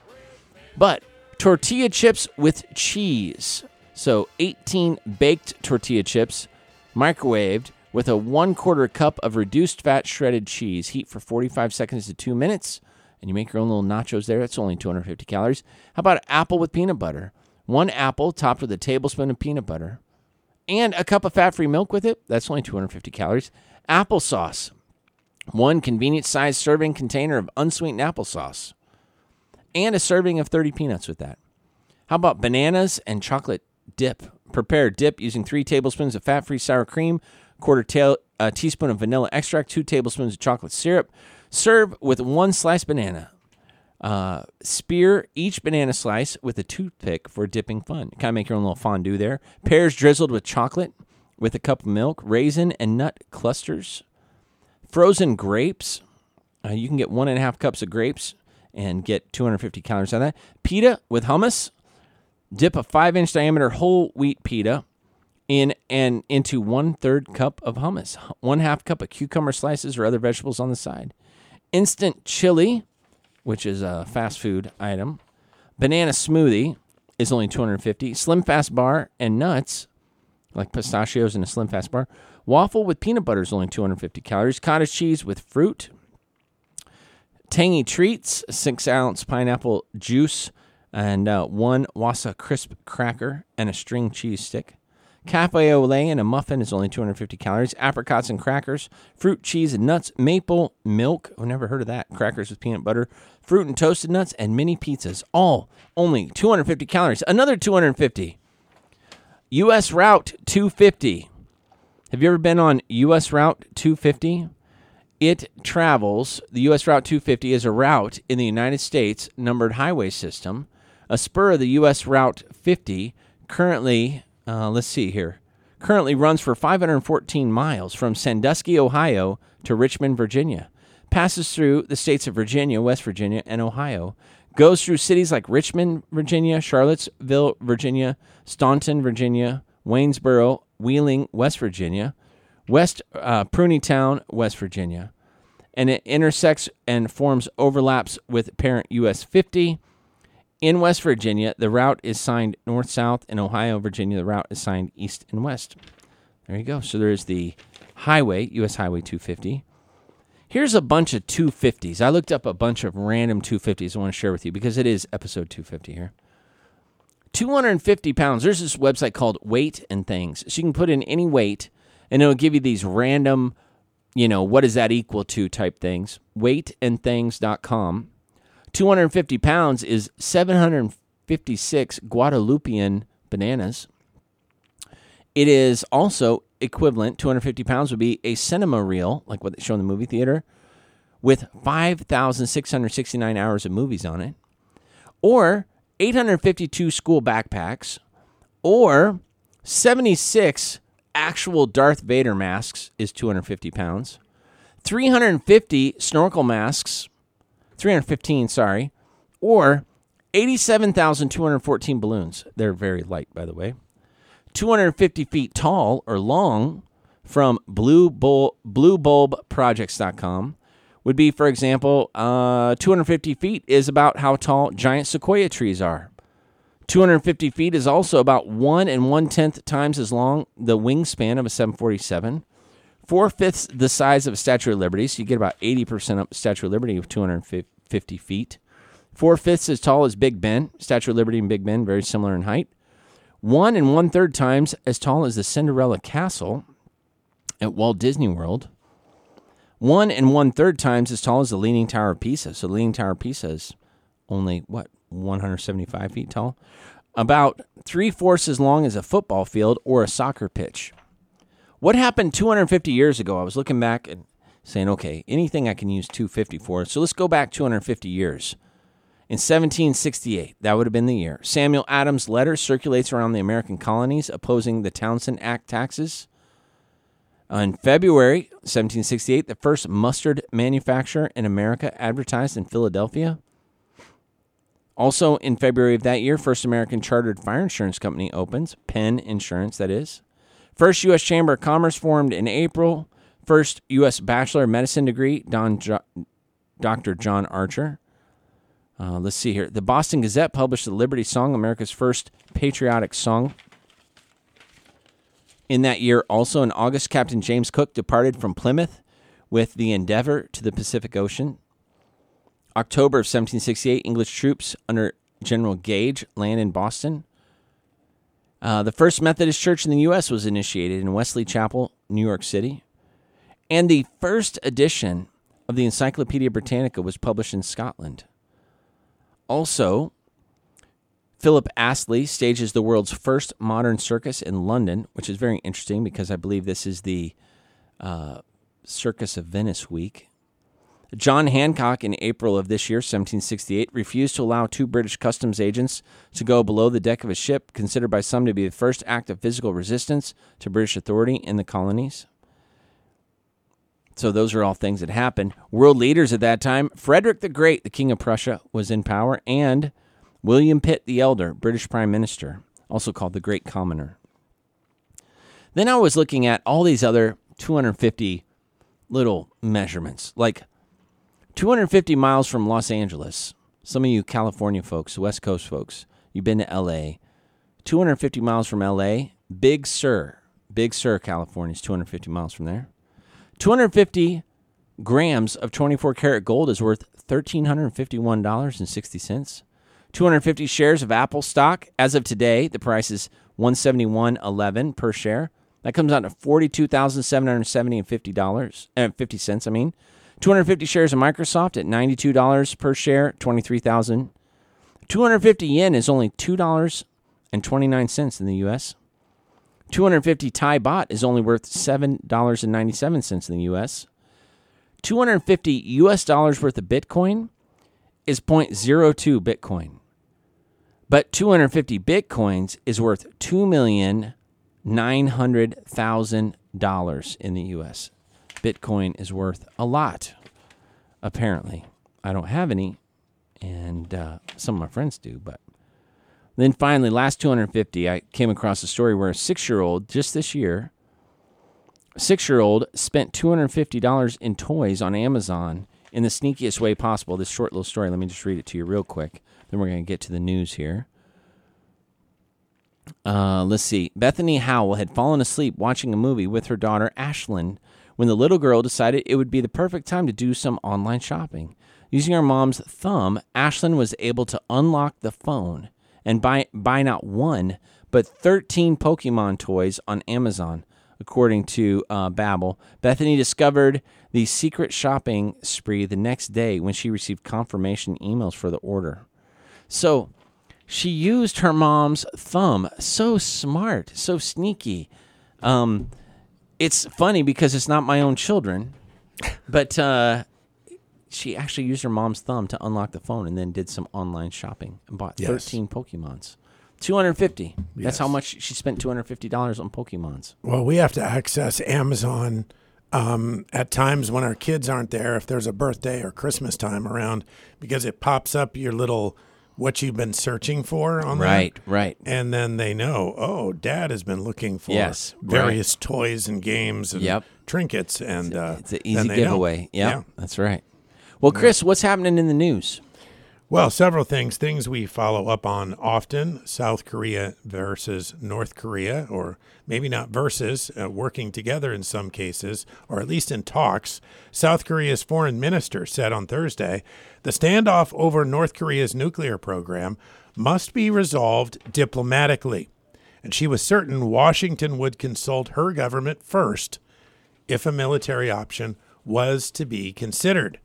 but tortilla chips with cheese. So 18 baked tortilla chips, microwaved with a one quarter cup of reduced fat shredded cheese. Heat for 45 seconds to two minutes, and you make your own little nachos there. That's only 250 calories. How about apple with peanut butter? One apple topped with a tablespoon of peanut butter and a cup of fat free milk with it. That's only 250 calories. Applesauce. One convenient sized serving container of unsweetened applesauce. And a serving of 30 peanuts with that. How about bananas and chocolate dip? Prepare dip using three tablespoons of fat free sour cream, quarter ta- a uh, teaspoon of vanilla extract, two tablespoons of chocolate syrup. Serve with one sliced banana. Uh, spear each banana slice with a toothpick for dipping fun. Kind of make your own little fondue there. Pears drizzled with chocolate with a cup of milk, raisin and nut clusters. Frozen grapes. Uh, you can get one and a half cups of grapes and get 250 calories on that. Pita with hummus. Dip a five inch diameter whole wheat pita in and into one third cup of hummus, one half cup of cucumber slices or other vegetables on the side. Instant chili, which is a fast food item. Banana smoothie is only 250. Slim Fast bar and nuts, like pistachios in a Slim Fast bar. Waffle with peanut butter is only 250 calories. Cottage cheese with fruit, Tangy treats, six ounce pineapple juice, and uh, one Wasa crisp cracker and a string cheese stick. Cafe au lait and a muffin is only 250 calories. Apricots and crackers, fruit, cheese, and nuts, maple milk. I've never heard of that. Crackers with peanut butter, fruit and toasted nuts, and mini pizzas. All only 250 calories. Another 250. U.S. Route 250. Have you ever been on U.S. Route 250? It travels, the U.S. Route 250 is a route in the United States numbered highway system. A spur of the U.S. Route 50 currently, uh, let's see here, currently runs for 514 miles from Sandusky, Ohio to Richmond, Virginia. Passes through the states of Virginia, West Virginia, and Ohio. Goes through cities like Richmond, Virginia, Charlottesville, Virginia, Staunton, Virginia, Waynesboro, Wheeling, West Virginia, West uh, Town, West Virginia. And it intersects and forms overlaps with parent US 50. In West Virginia, the route is signed north south. In Ohio, Virginia, the route is signed east and west. There you go. So there's the highway, US Highway 250. Here's a bunch of 250s. I looked up a bunch of random 250s I want to share with you because it is episode 250 here. 250 pounds. There's this website called Weight and Things. So you can put in any weight and it'll give you these random, you know, what does that equal to type things. Weightandthings.com. 250 pounds is 756 Guadalupean bananas. It is also equivalent, 250 pounds would be a cinema reel, like what they show in the movie theater, with 5,669 hours of movies on it, or 852 school backpacks, or 76 actual Darth Vader masks is 250 pounds. 350 snorkel masks, 315, sorry, or 87,214 balloons. They're very light, by the way. 250 feet tall or long from Blue Bull, BlueBulbProjects.com would be, for example, uh, 250 feet is about how tall giant sequoia trees are. 250 feet is also about one and one tenth times as long the wingspan of a 747. Four fifths the size of a Statue of Liberty, so you get about 80% of Statue of Liberty of 250 feet. Four fifths as tall as Big Ben, Statue of Liberty and Big Ben, very similar in height. One and one third times as tall as the Cinderella Castle at Walt Disney World. One and one third times as tall as the Leaning Tower of Pisa. So Leaning Tower of Pisa is only what 175 feet tall, about three fourths as long as a football field or a soccer pitch. What happened 250 years ago? I was looking back and saying, okay, anything I can use 250 for. So let's go back 250 years. In 1768, that would have been the year, Samuel Adams' letter circulates around the American colonies opposing the Townshend Act taxes. Uh, in February 1768, the first mustard manufacturer in America advertised in Philadelphia. Also, in February of that year, First American Chartered Fire Insurance Company opens, Penn Insurance, that is. First U.S. Chamber of Commerce formed in April. First U.S. Bachelor of Medicine degree, Don jo- Dr. John Archer. Uh, let's see here. The Boston Gazette published the Liberty Song, America's first patriotic song. In that year, also in August, Captain James Cook departed from Plymouth with the Endeavor to the Pacific Ocean. October of 1768, English troops under General Gage land in Boston. Uh, the first Methodist church in the U.S. was initiated in Wesley Chapel, New York City. And the first edition of the Encyclopedia Britannica was published in Scotland. Also, Philip Astley stages the world's first modern circus in London, which is very interesting because I believe this is the uh, Circus of Venice week. John Hancock, in April of this year, 1768, refused to allow two British customs agents to go below the deck of a ship, considered by some to be the first act of physical resistance to British authority in the colonies. So, those are all things that happened. World leaders at that time Frederick the Great, the King of Prussia, was in power, and William Pitt the Elder, British Prime Minister, also called the Great Commoner. Then I was looking at all these other 250 little measurements, like 250 miles from Los Angeles. Some of you California folks, West Coast folks, you've been to LA. 250 miles from LA, Big Sur, Big Sur, California is 250 miles from there. 250 grams of 24 karat gold is worth $1,351.60. 250 shares of Apple stock. As of today, the price is 171.11 per share. That comes out to 42,770 and $50, uh, 50 cents, I mean. 250 shares of Microsoft at $92 per share, 23,000. 250 yen is only $2.29 in the US. 250 Thai baht is only worth $7.97 in the US. 250 US dollars worth of Bitcoin is 0.02 Bitcoin. But 250 Bitcoins is worth $2,900,000 in the US. Bitcoin is worth a lot, apparently. I don't have any, and uh, some of my friends do, but then finally, last 250, I came across a story where a six year old just this year, six year old spent $250 in toys on Amazon in the sneakiest way possible. This short little story, let me just read it to you real quick. Then we're going to get to the news here. Uh, let's see. Bethany Howell had fallen asleep watching a movie with her daughter Ashlyn when the little girl decided it would be the perfect time to do some online shopping. Using her mom's thumb, Ashlyn was able to unlock the phone and buy, buy not one, but 13 Pokemon toys on Amazon, according to uh, Babble. Bethany discovered the secret shopping spree the next day when she received confirmation emails for the order. So she used her mom's thumb. So smart, so sneaky. Um, it's funny because it's not my own children, but uh, she actually used her mom's thumb to unlock the phone and then did some online shopping and bought Yes. 13 Pokemons. 250. That's how Yes. much she spent $250 on Pokemons. Well, we have to access Amazon um, at times when our kids aren't there, if there's a birthday or Christmas time around, because it pops up your little what you've been searching for on. Right, right. And then they know, oh, dad has been looking for Yes, right. various toys and games and Yep. trinkets. And uh, It's an easy giveaway. Yep, Yeah. that's right. Well, Chris, what's happening in the news? Well, several things. Things we follow up on often South Korea versus North Korea, or maybe not versus, uh, working together in some cases, or at least in talks. South Korea's foreign minister said on Thursday the standoff over North Korea's nuclear program must be resolved diplomatically. And she was certain Washington would consult her government first if a military option was to be considered.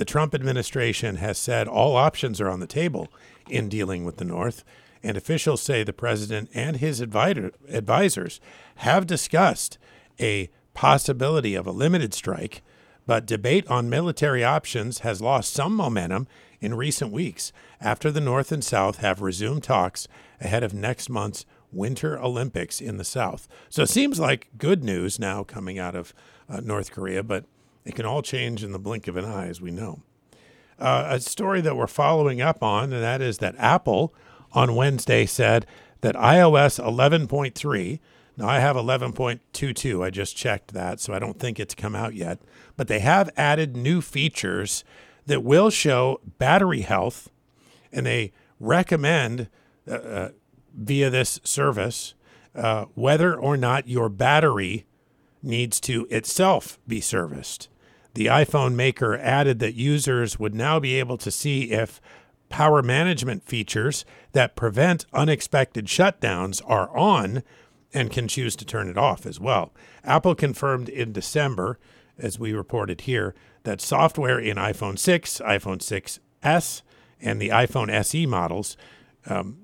The Trump administration has said all options are on the table in dealing with the North, and officials say the president and his advisor, advisors have discussed a possibility of a limited strike, but debate on military options has lost some momentum in recent weeks after the North and South have resumed talks ahead of next month's Winter Olympics in the South. So it seems like good news now coming out of uh, North Korea, but it can all change in the blink of an eye, as we know. Uh, a story that we're following up on, and that is that Apple on Wednesday said that iOS 11.3, now I have 11.22, I just checked that, so I don't think it's come out yet, but they have added new features that will show battery health, and they recommend uh, uh, via this service uh, whether or not your battery needs to itself be serviced. The iPhone maker added that users would now be able to see if power management features that prevent unexpected shutdowns are on and can choose to turn it off as well. Apple confirmed in December, as we reported here, that software in iPhone 6, iPhone 6S, and the iPhone SE models um,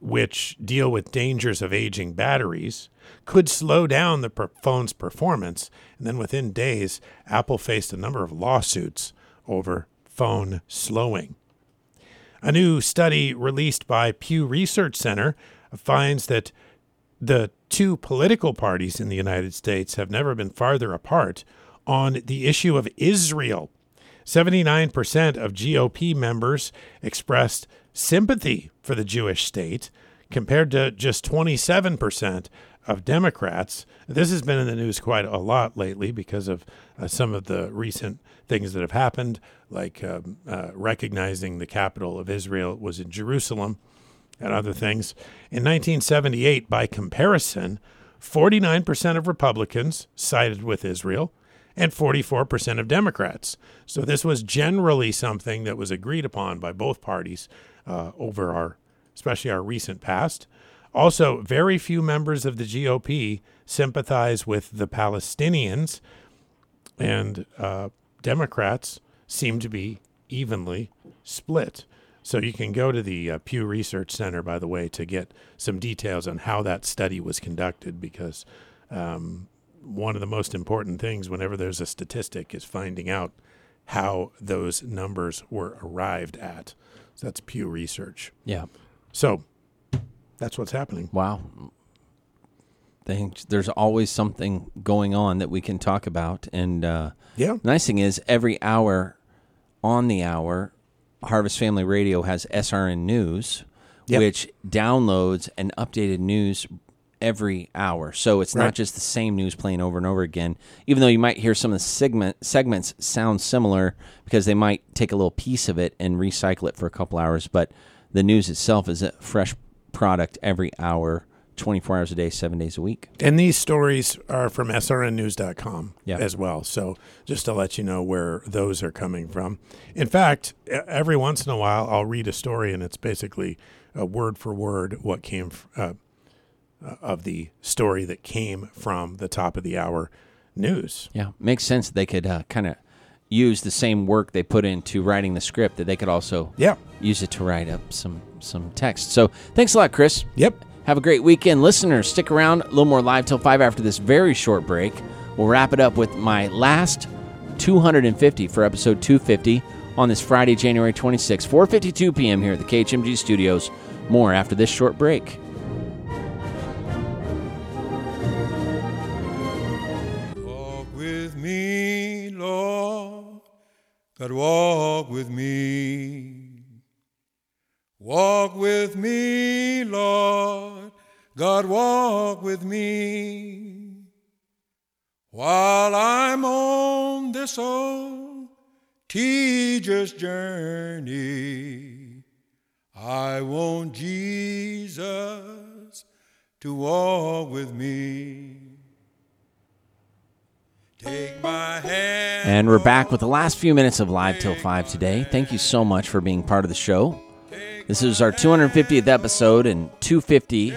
which deal with dangers of aging batteries, could slow down the phone's performance. And then within days, Apple faced a number of lawsuits over phone slowing. A new study released by Pew Research Center finds that the two political parties in the United States have never been farther apart on the issue of Israel. 79% of GOP members expressed sympathy for the Jewish state, compared to just 27% of Democrats. This has been in the news quite a lot lately because of uh, some of the recent things that have happened, like um, uh, recognizing the capital of Israel was in Jerusalem and other things. In 1978, by comparison, 49% of Republicans sided with Israel, and 44% of Democrats. So this was generally something that was agreed upon by both parties uh, over our, especially our recent past. Also, very few members of the GOP sympathize with the Palestinians, and uh, Democrats seem to be evenly split. So you can go to the uh, Pew Research Center, by the way, to get some details on how that study was conducted, because um, one of the most important things whenever there's a statistic is finding out how those numbers were arrived at. So that's Pew Research. Yeah. So that's what's happening. Wow. Thanks. There's always something going on that we can talk about. And uh, Yeah. nice thing is, every hour on the hour, Harvest Family Radio has SRN News, Yep. which downloads an updated news every hour. So it's not just the same news playing over and over again. Even though you might hear some of the segment segments sound similar because they might take a little piece of it and recycle it for a couple hours, but the news itself is a fresh product every hour, 24 hours a day, 7 days a week. And these stories are from srnnews.com Yeah. as well. So just to let you know where those are coming from. In fact, every once in a while, I'll read a story and it's basically uh, word for word what came uh, uh, of the story that came from the top of the hour news. Yeah, makes sense. They could uh, kind of use the same work they put into writing the script that they could also Yeah. use it to write up some some text. So thanks a lot, Chris. Yep. Have a great weekend, listeners. Stick around. A little more live till five after this very short break. We'll wrap it up with my last 250 for episode 250 on this Friday, January 26, 4:52 p.m. here at the KHMG studios. More after this short break. Walk with me, Lord. God, walk with me. Walk with me, Lord. God, walk with me. While I'm on this old tedious journey, I want Jesus to walk with me. Take my hand. And we're back with the last few minutes of Live Till 5 today. Thank you so much for being part of the show. This is our 250th episode, and 250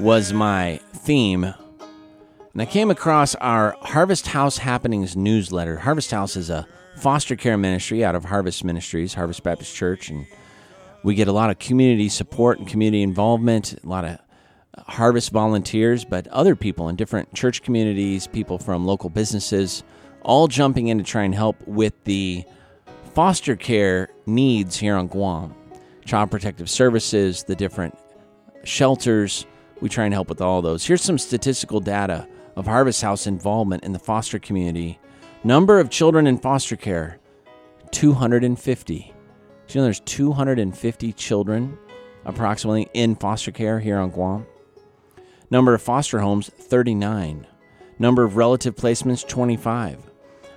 was my theme. And I came across our Harvest House Happenings newsletter. Harvest House is a foster care ministry out of Harvest Ministries, Harvest Baptist Church, and we get a lot of community support and community involvement, a lot of harvest volunteers, but other people in different church communities, people from local businesses, all jumping in to try and help with the foster care needs here on Guam. Child Protective Services, the different shelters, we try and help with all those. Here's some statistical data of Harvest House involvement in the foster community. Number of children in foster care 250. Do you know there's 250 children approximately in foster care here on Guam? Number of foster homes 39. Number of relative placements 25.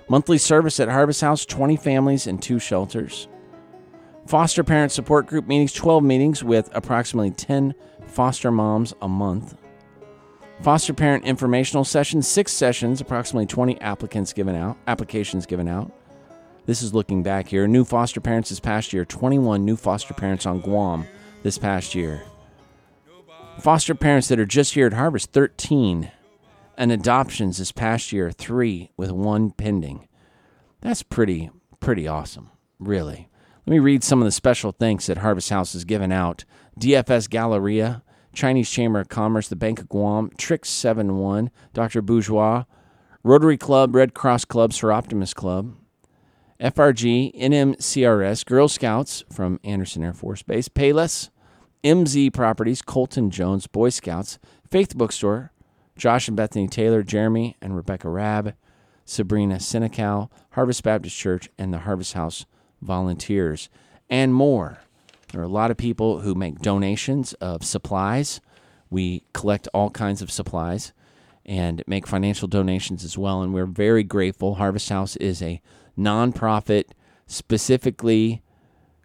Monthly service at Harvest House 20 families and 2 shelters. Foster parent support group meetings 12 meetings with approximately 10 foster moms a month. Foster parent informational sessions 6 sessions, approximately 20 applicants given out, applications given out. This is looking back here. New foster parents this past year, 21 new foster parents on Guam this past year. Foster parents that are just here at Harvest, 13. And adoptions this past year, 3 with one pending. That's pretty, pretty awesome, really. Let me read some of the special thanks that Harvest House has given out. DFS Galleria, Chinese Chamber of Commerce, the Bank of Guam, Trix 71, Dr. Bourgeois, Rotary Club, Red Cross Club, Soroptimist Club, FRG, NMCRS, Girl Scouts from Andersen Air Force Base, Payless, MZ Properties, Colton Jones, Boy Scouts, Faith Bookstore, Josh and Bethany Taylor, Jeremy and Rebecca Rabb, Sabrina Senecal, Harvest Baptist Church, and the Harvest House Volunteers, and more. There are a lot of people who make donations of supplies. We collect all kinds of supplies and make financial donations as well. And we're very grateful. Harvest House is a nonprofit specifically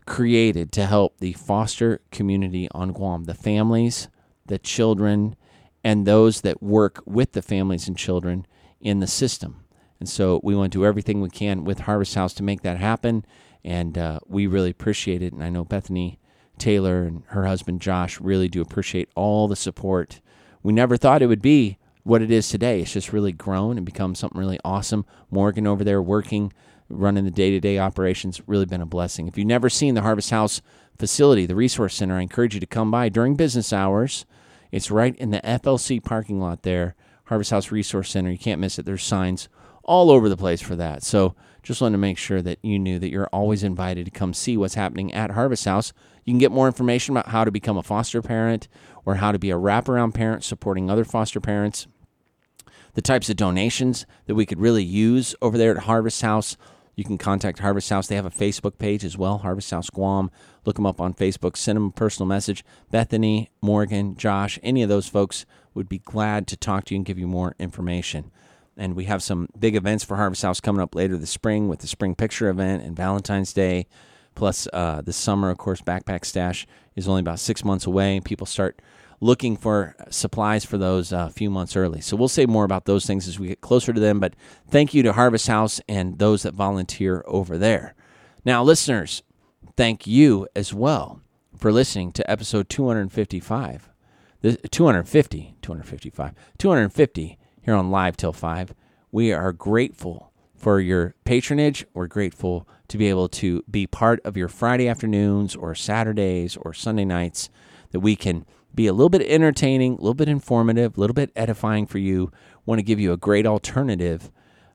created to help the foster community on Guam, the families, the children, and those that work with the families and children in the system. And so we want to do everything we can with Harvest House to make that happen. And uh, we really appreciate it. And I know Bethany Taylor and her husband Josh really do appreciate all the support. We never thought it would be what it is today. It's just really grown and become something really awesome. Morgan over there working, running the day to day operations, really been a blessing. If you've never seen the Harvest House facility, the Resource Center, I encourage you to come by during business hours. It's right in the FLC parking lot there, Harvest House Resource Center. You can't miss it. There's signs all over the place for that. So just wanted to make sure that you knew that you're always invited to come see what's happening at Harvest House. You can get more information about how to become a foster parent or how to be a wraparound parent supporting other foster parents. The types of donations that we could really use over there at Harvest House. You can contact Harvest House. They have a Facebook page as well, Harvest House Guam. Look them up on Facebook. Send them a personal message. Bethany, Morgan, Josh, any of those folks would be glad to talk to you and give you more information. And we have some big events for Harvest House coming up later this spring with the Spring Picture event and Valentine's Day. Plus, uh, this summer, of course, Backpack Stash is only about six months away. People start looking for supplies for those a few months early. So we'll say more about those things as we get closer to them. But thank you to Harvest House and those that volunteer over there. Now, listeners, thank you as well for listening to episode 255. This, 250, 255, 250 here on Live Till 5. We are grateful for your patronage. We're grateful to be able to be part of your Friday afternoons or Saturdays or Sunday nights, that we can be a little bit entertaining, a little bit informative, a little bit edifying for you. Want to give you a great alternative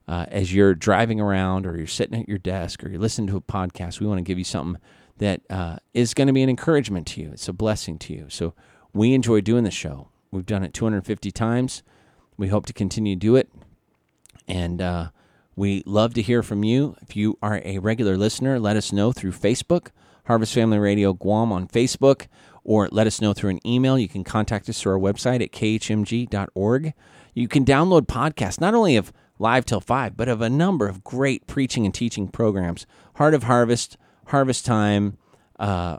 uh, as you're driving around or you're sitting at your desk or you're listening to a podcast. We want to give you something that uh, is going to be an encouragement to you. It's a blessing to you. So we enjoy doing the show. We've done it 250 times. We hope to continue to do it. And uh, we love to hear from you. If you are a regular listener, let us know through Facebook, Harvest Family Radio Guam on Facebook, or let us know through an email. You can contact us through our website at khmg.org. You can download podcasts, not only of Live Till 5, but of a number of great preaching and teaching programs Heart of Harvest, Harvest Time, uh,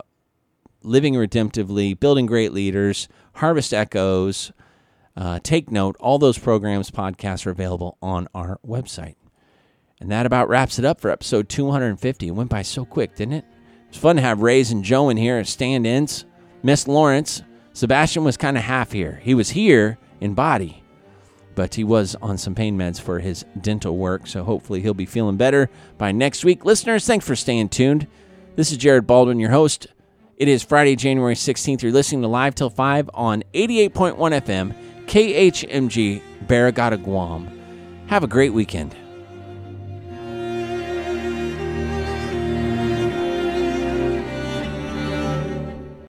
Living Redemptively, Building Great Leaders, Harvest Echoes. Uh, take note, all those programs, podcasts are available on our website. And that about wraps it up for episode 250. It went by so quick, didn't it? It's fun to have Ray's and Joe in here as stand ins. Miss Lawrence, Sebastian was kind of half here. He was here in body, but he was on some pain meds for his dental work, so hopefully he'll be feeling better by next week. Listeners, thanks for staying tuned. This is Jared Baldwin, your host. It is Friday, January 16th. You're listening to Live Till 5 on 88.1 FM, KHMG, Barrigada, Guam. Have a great weekend.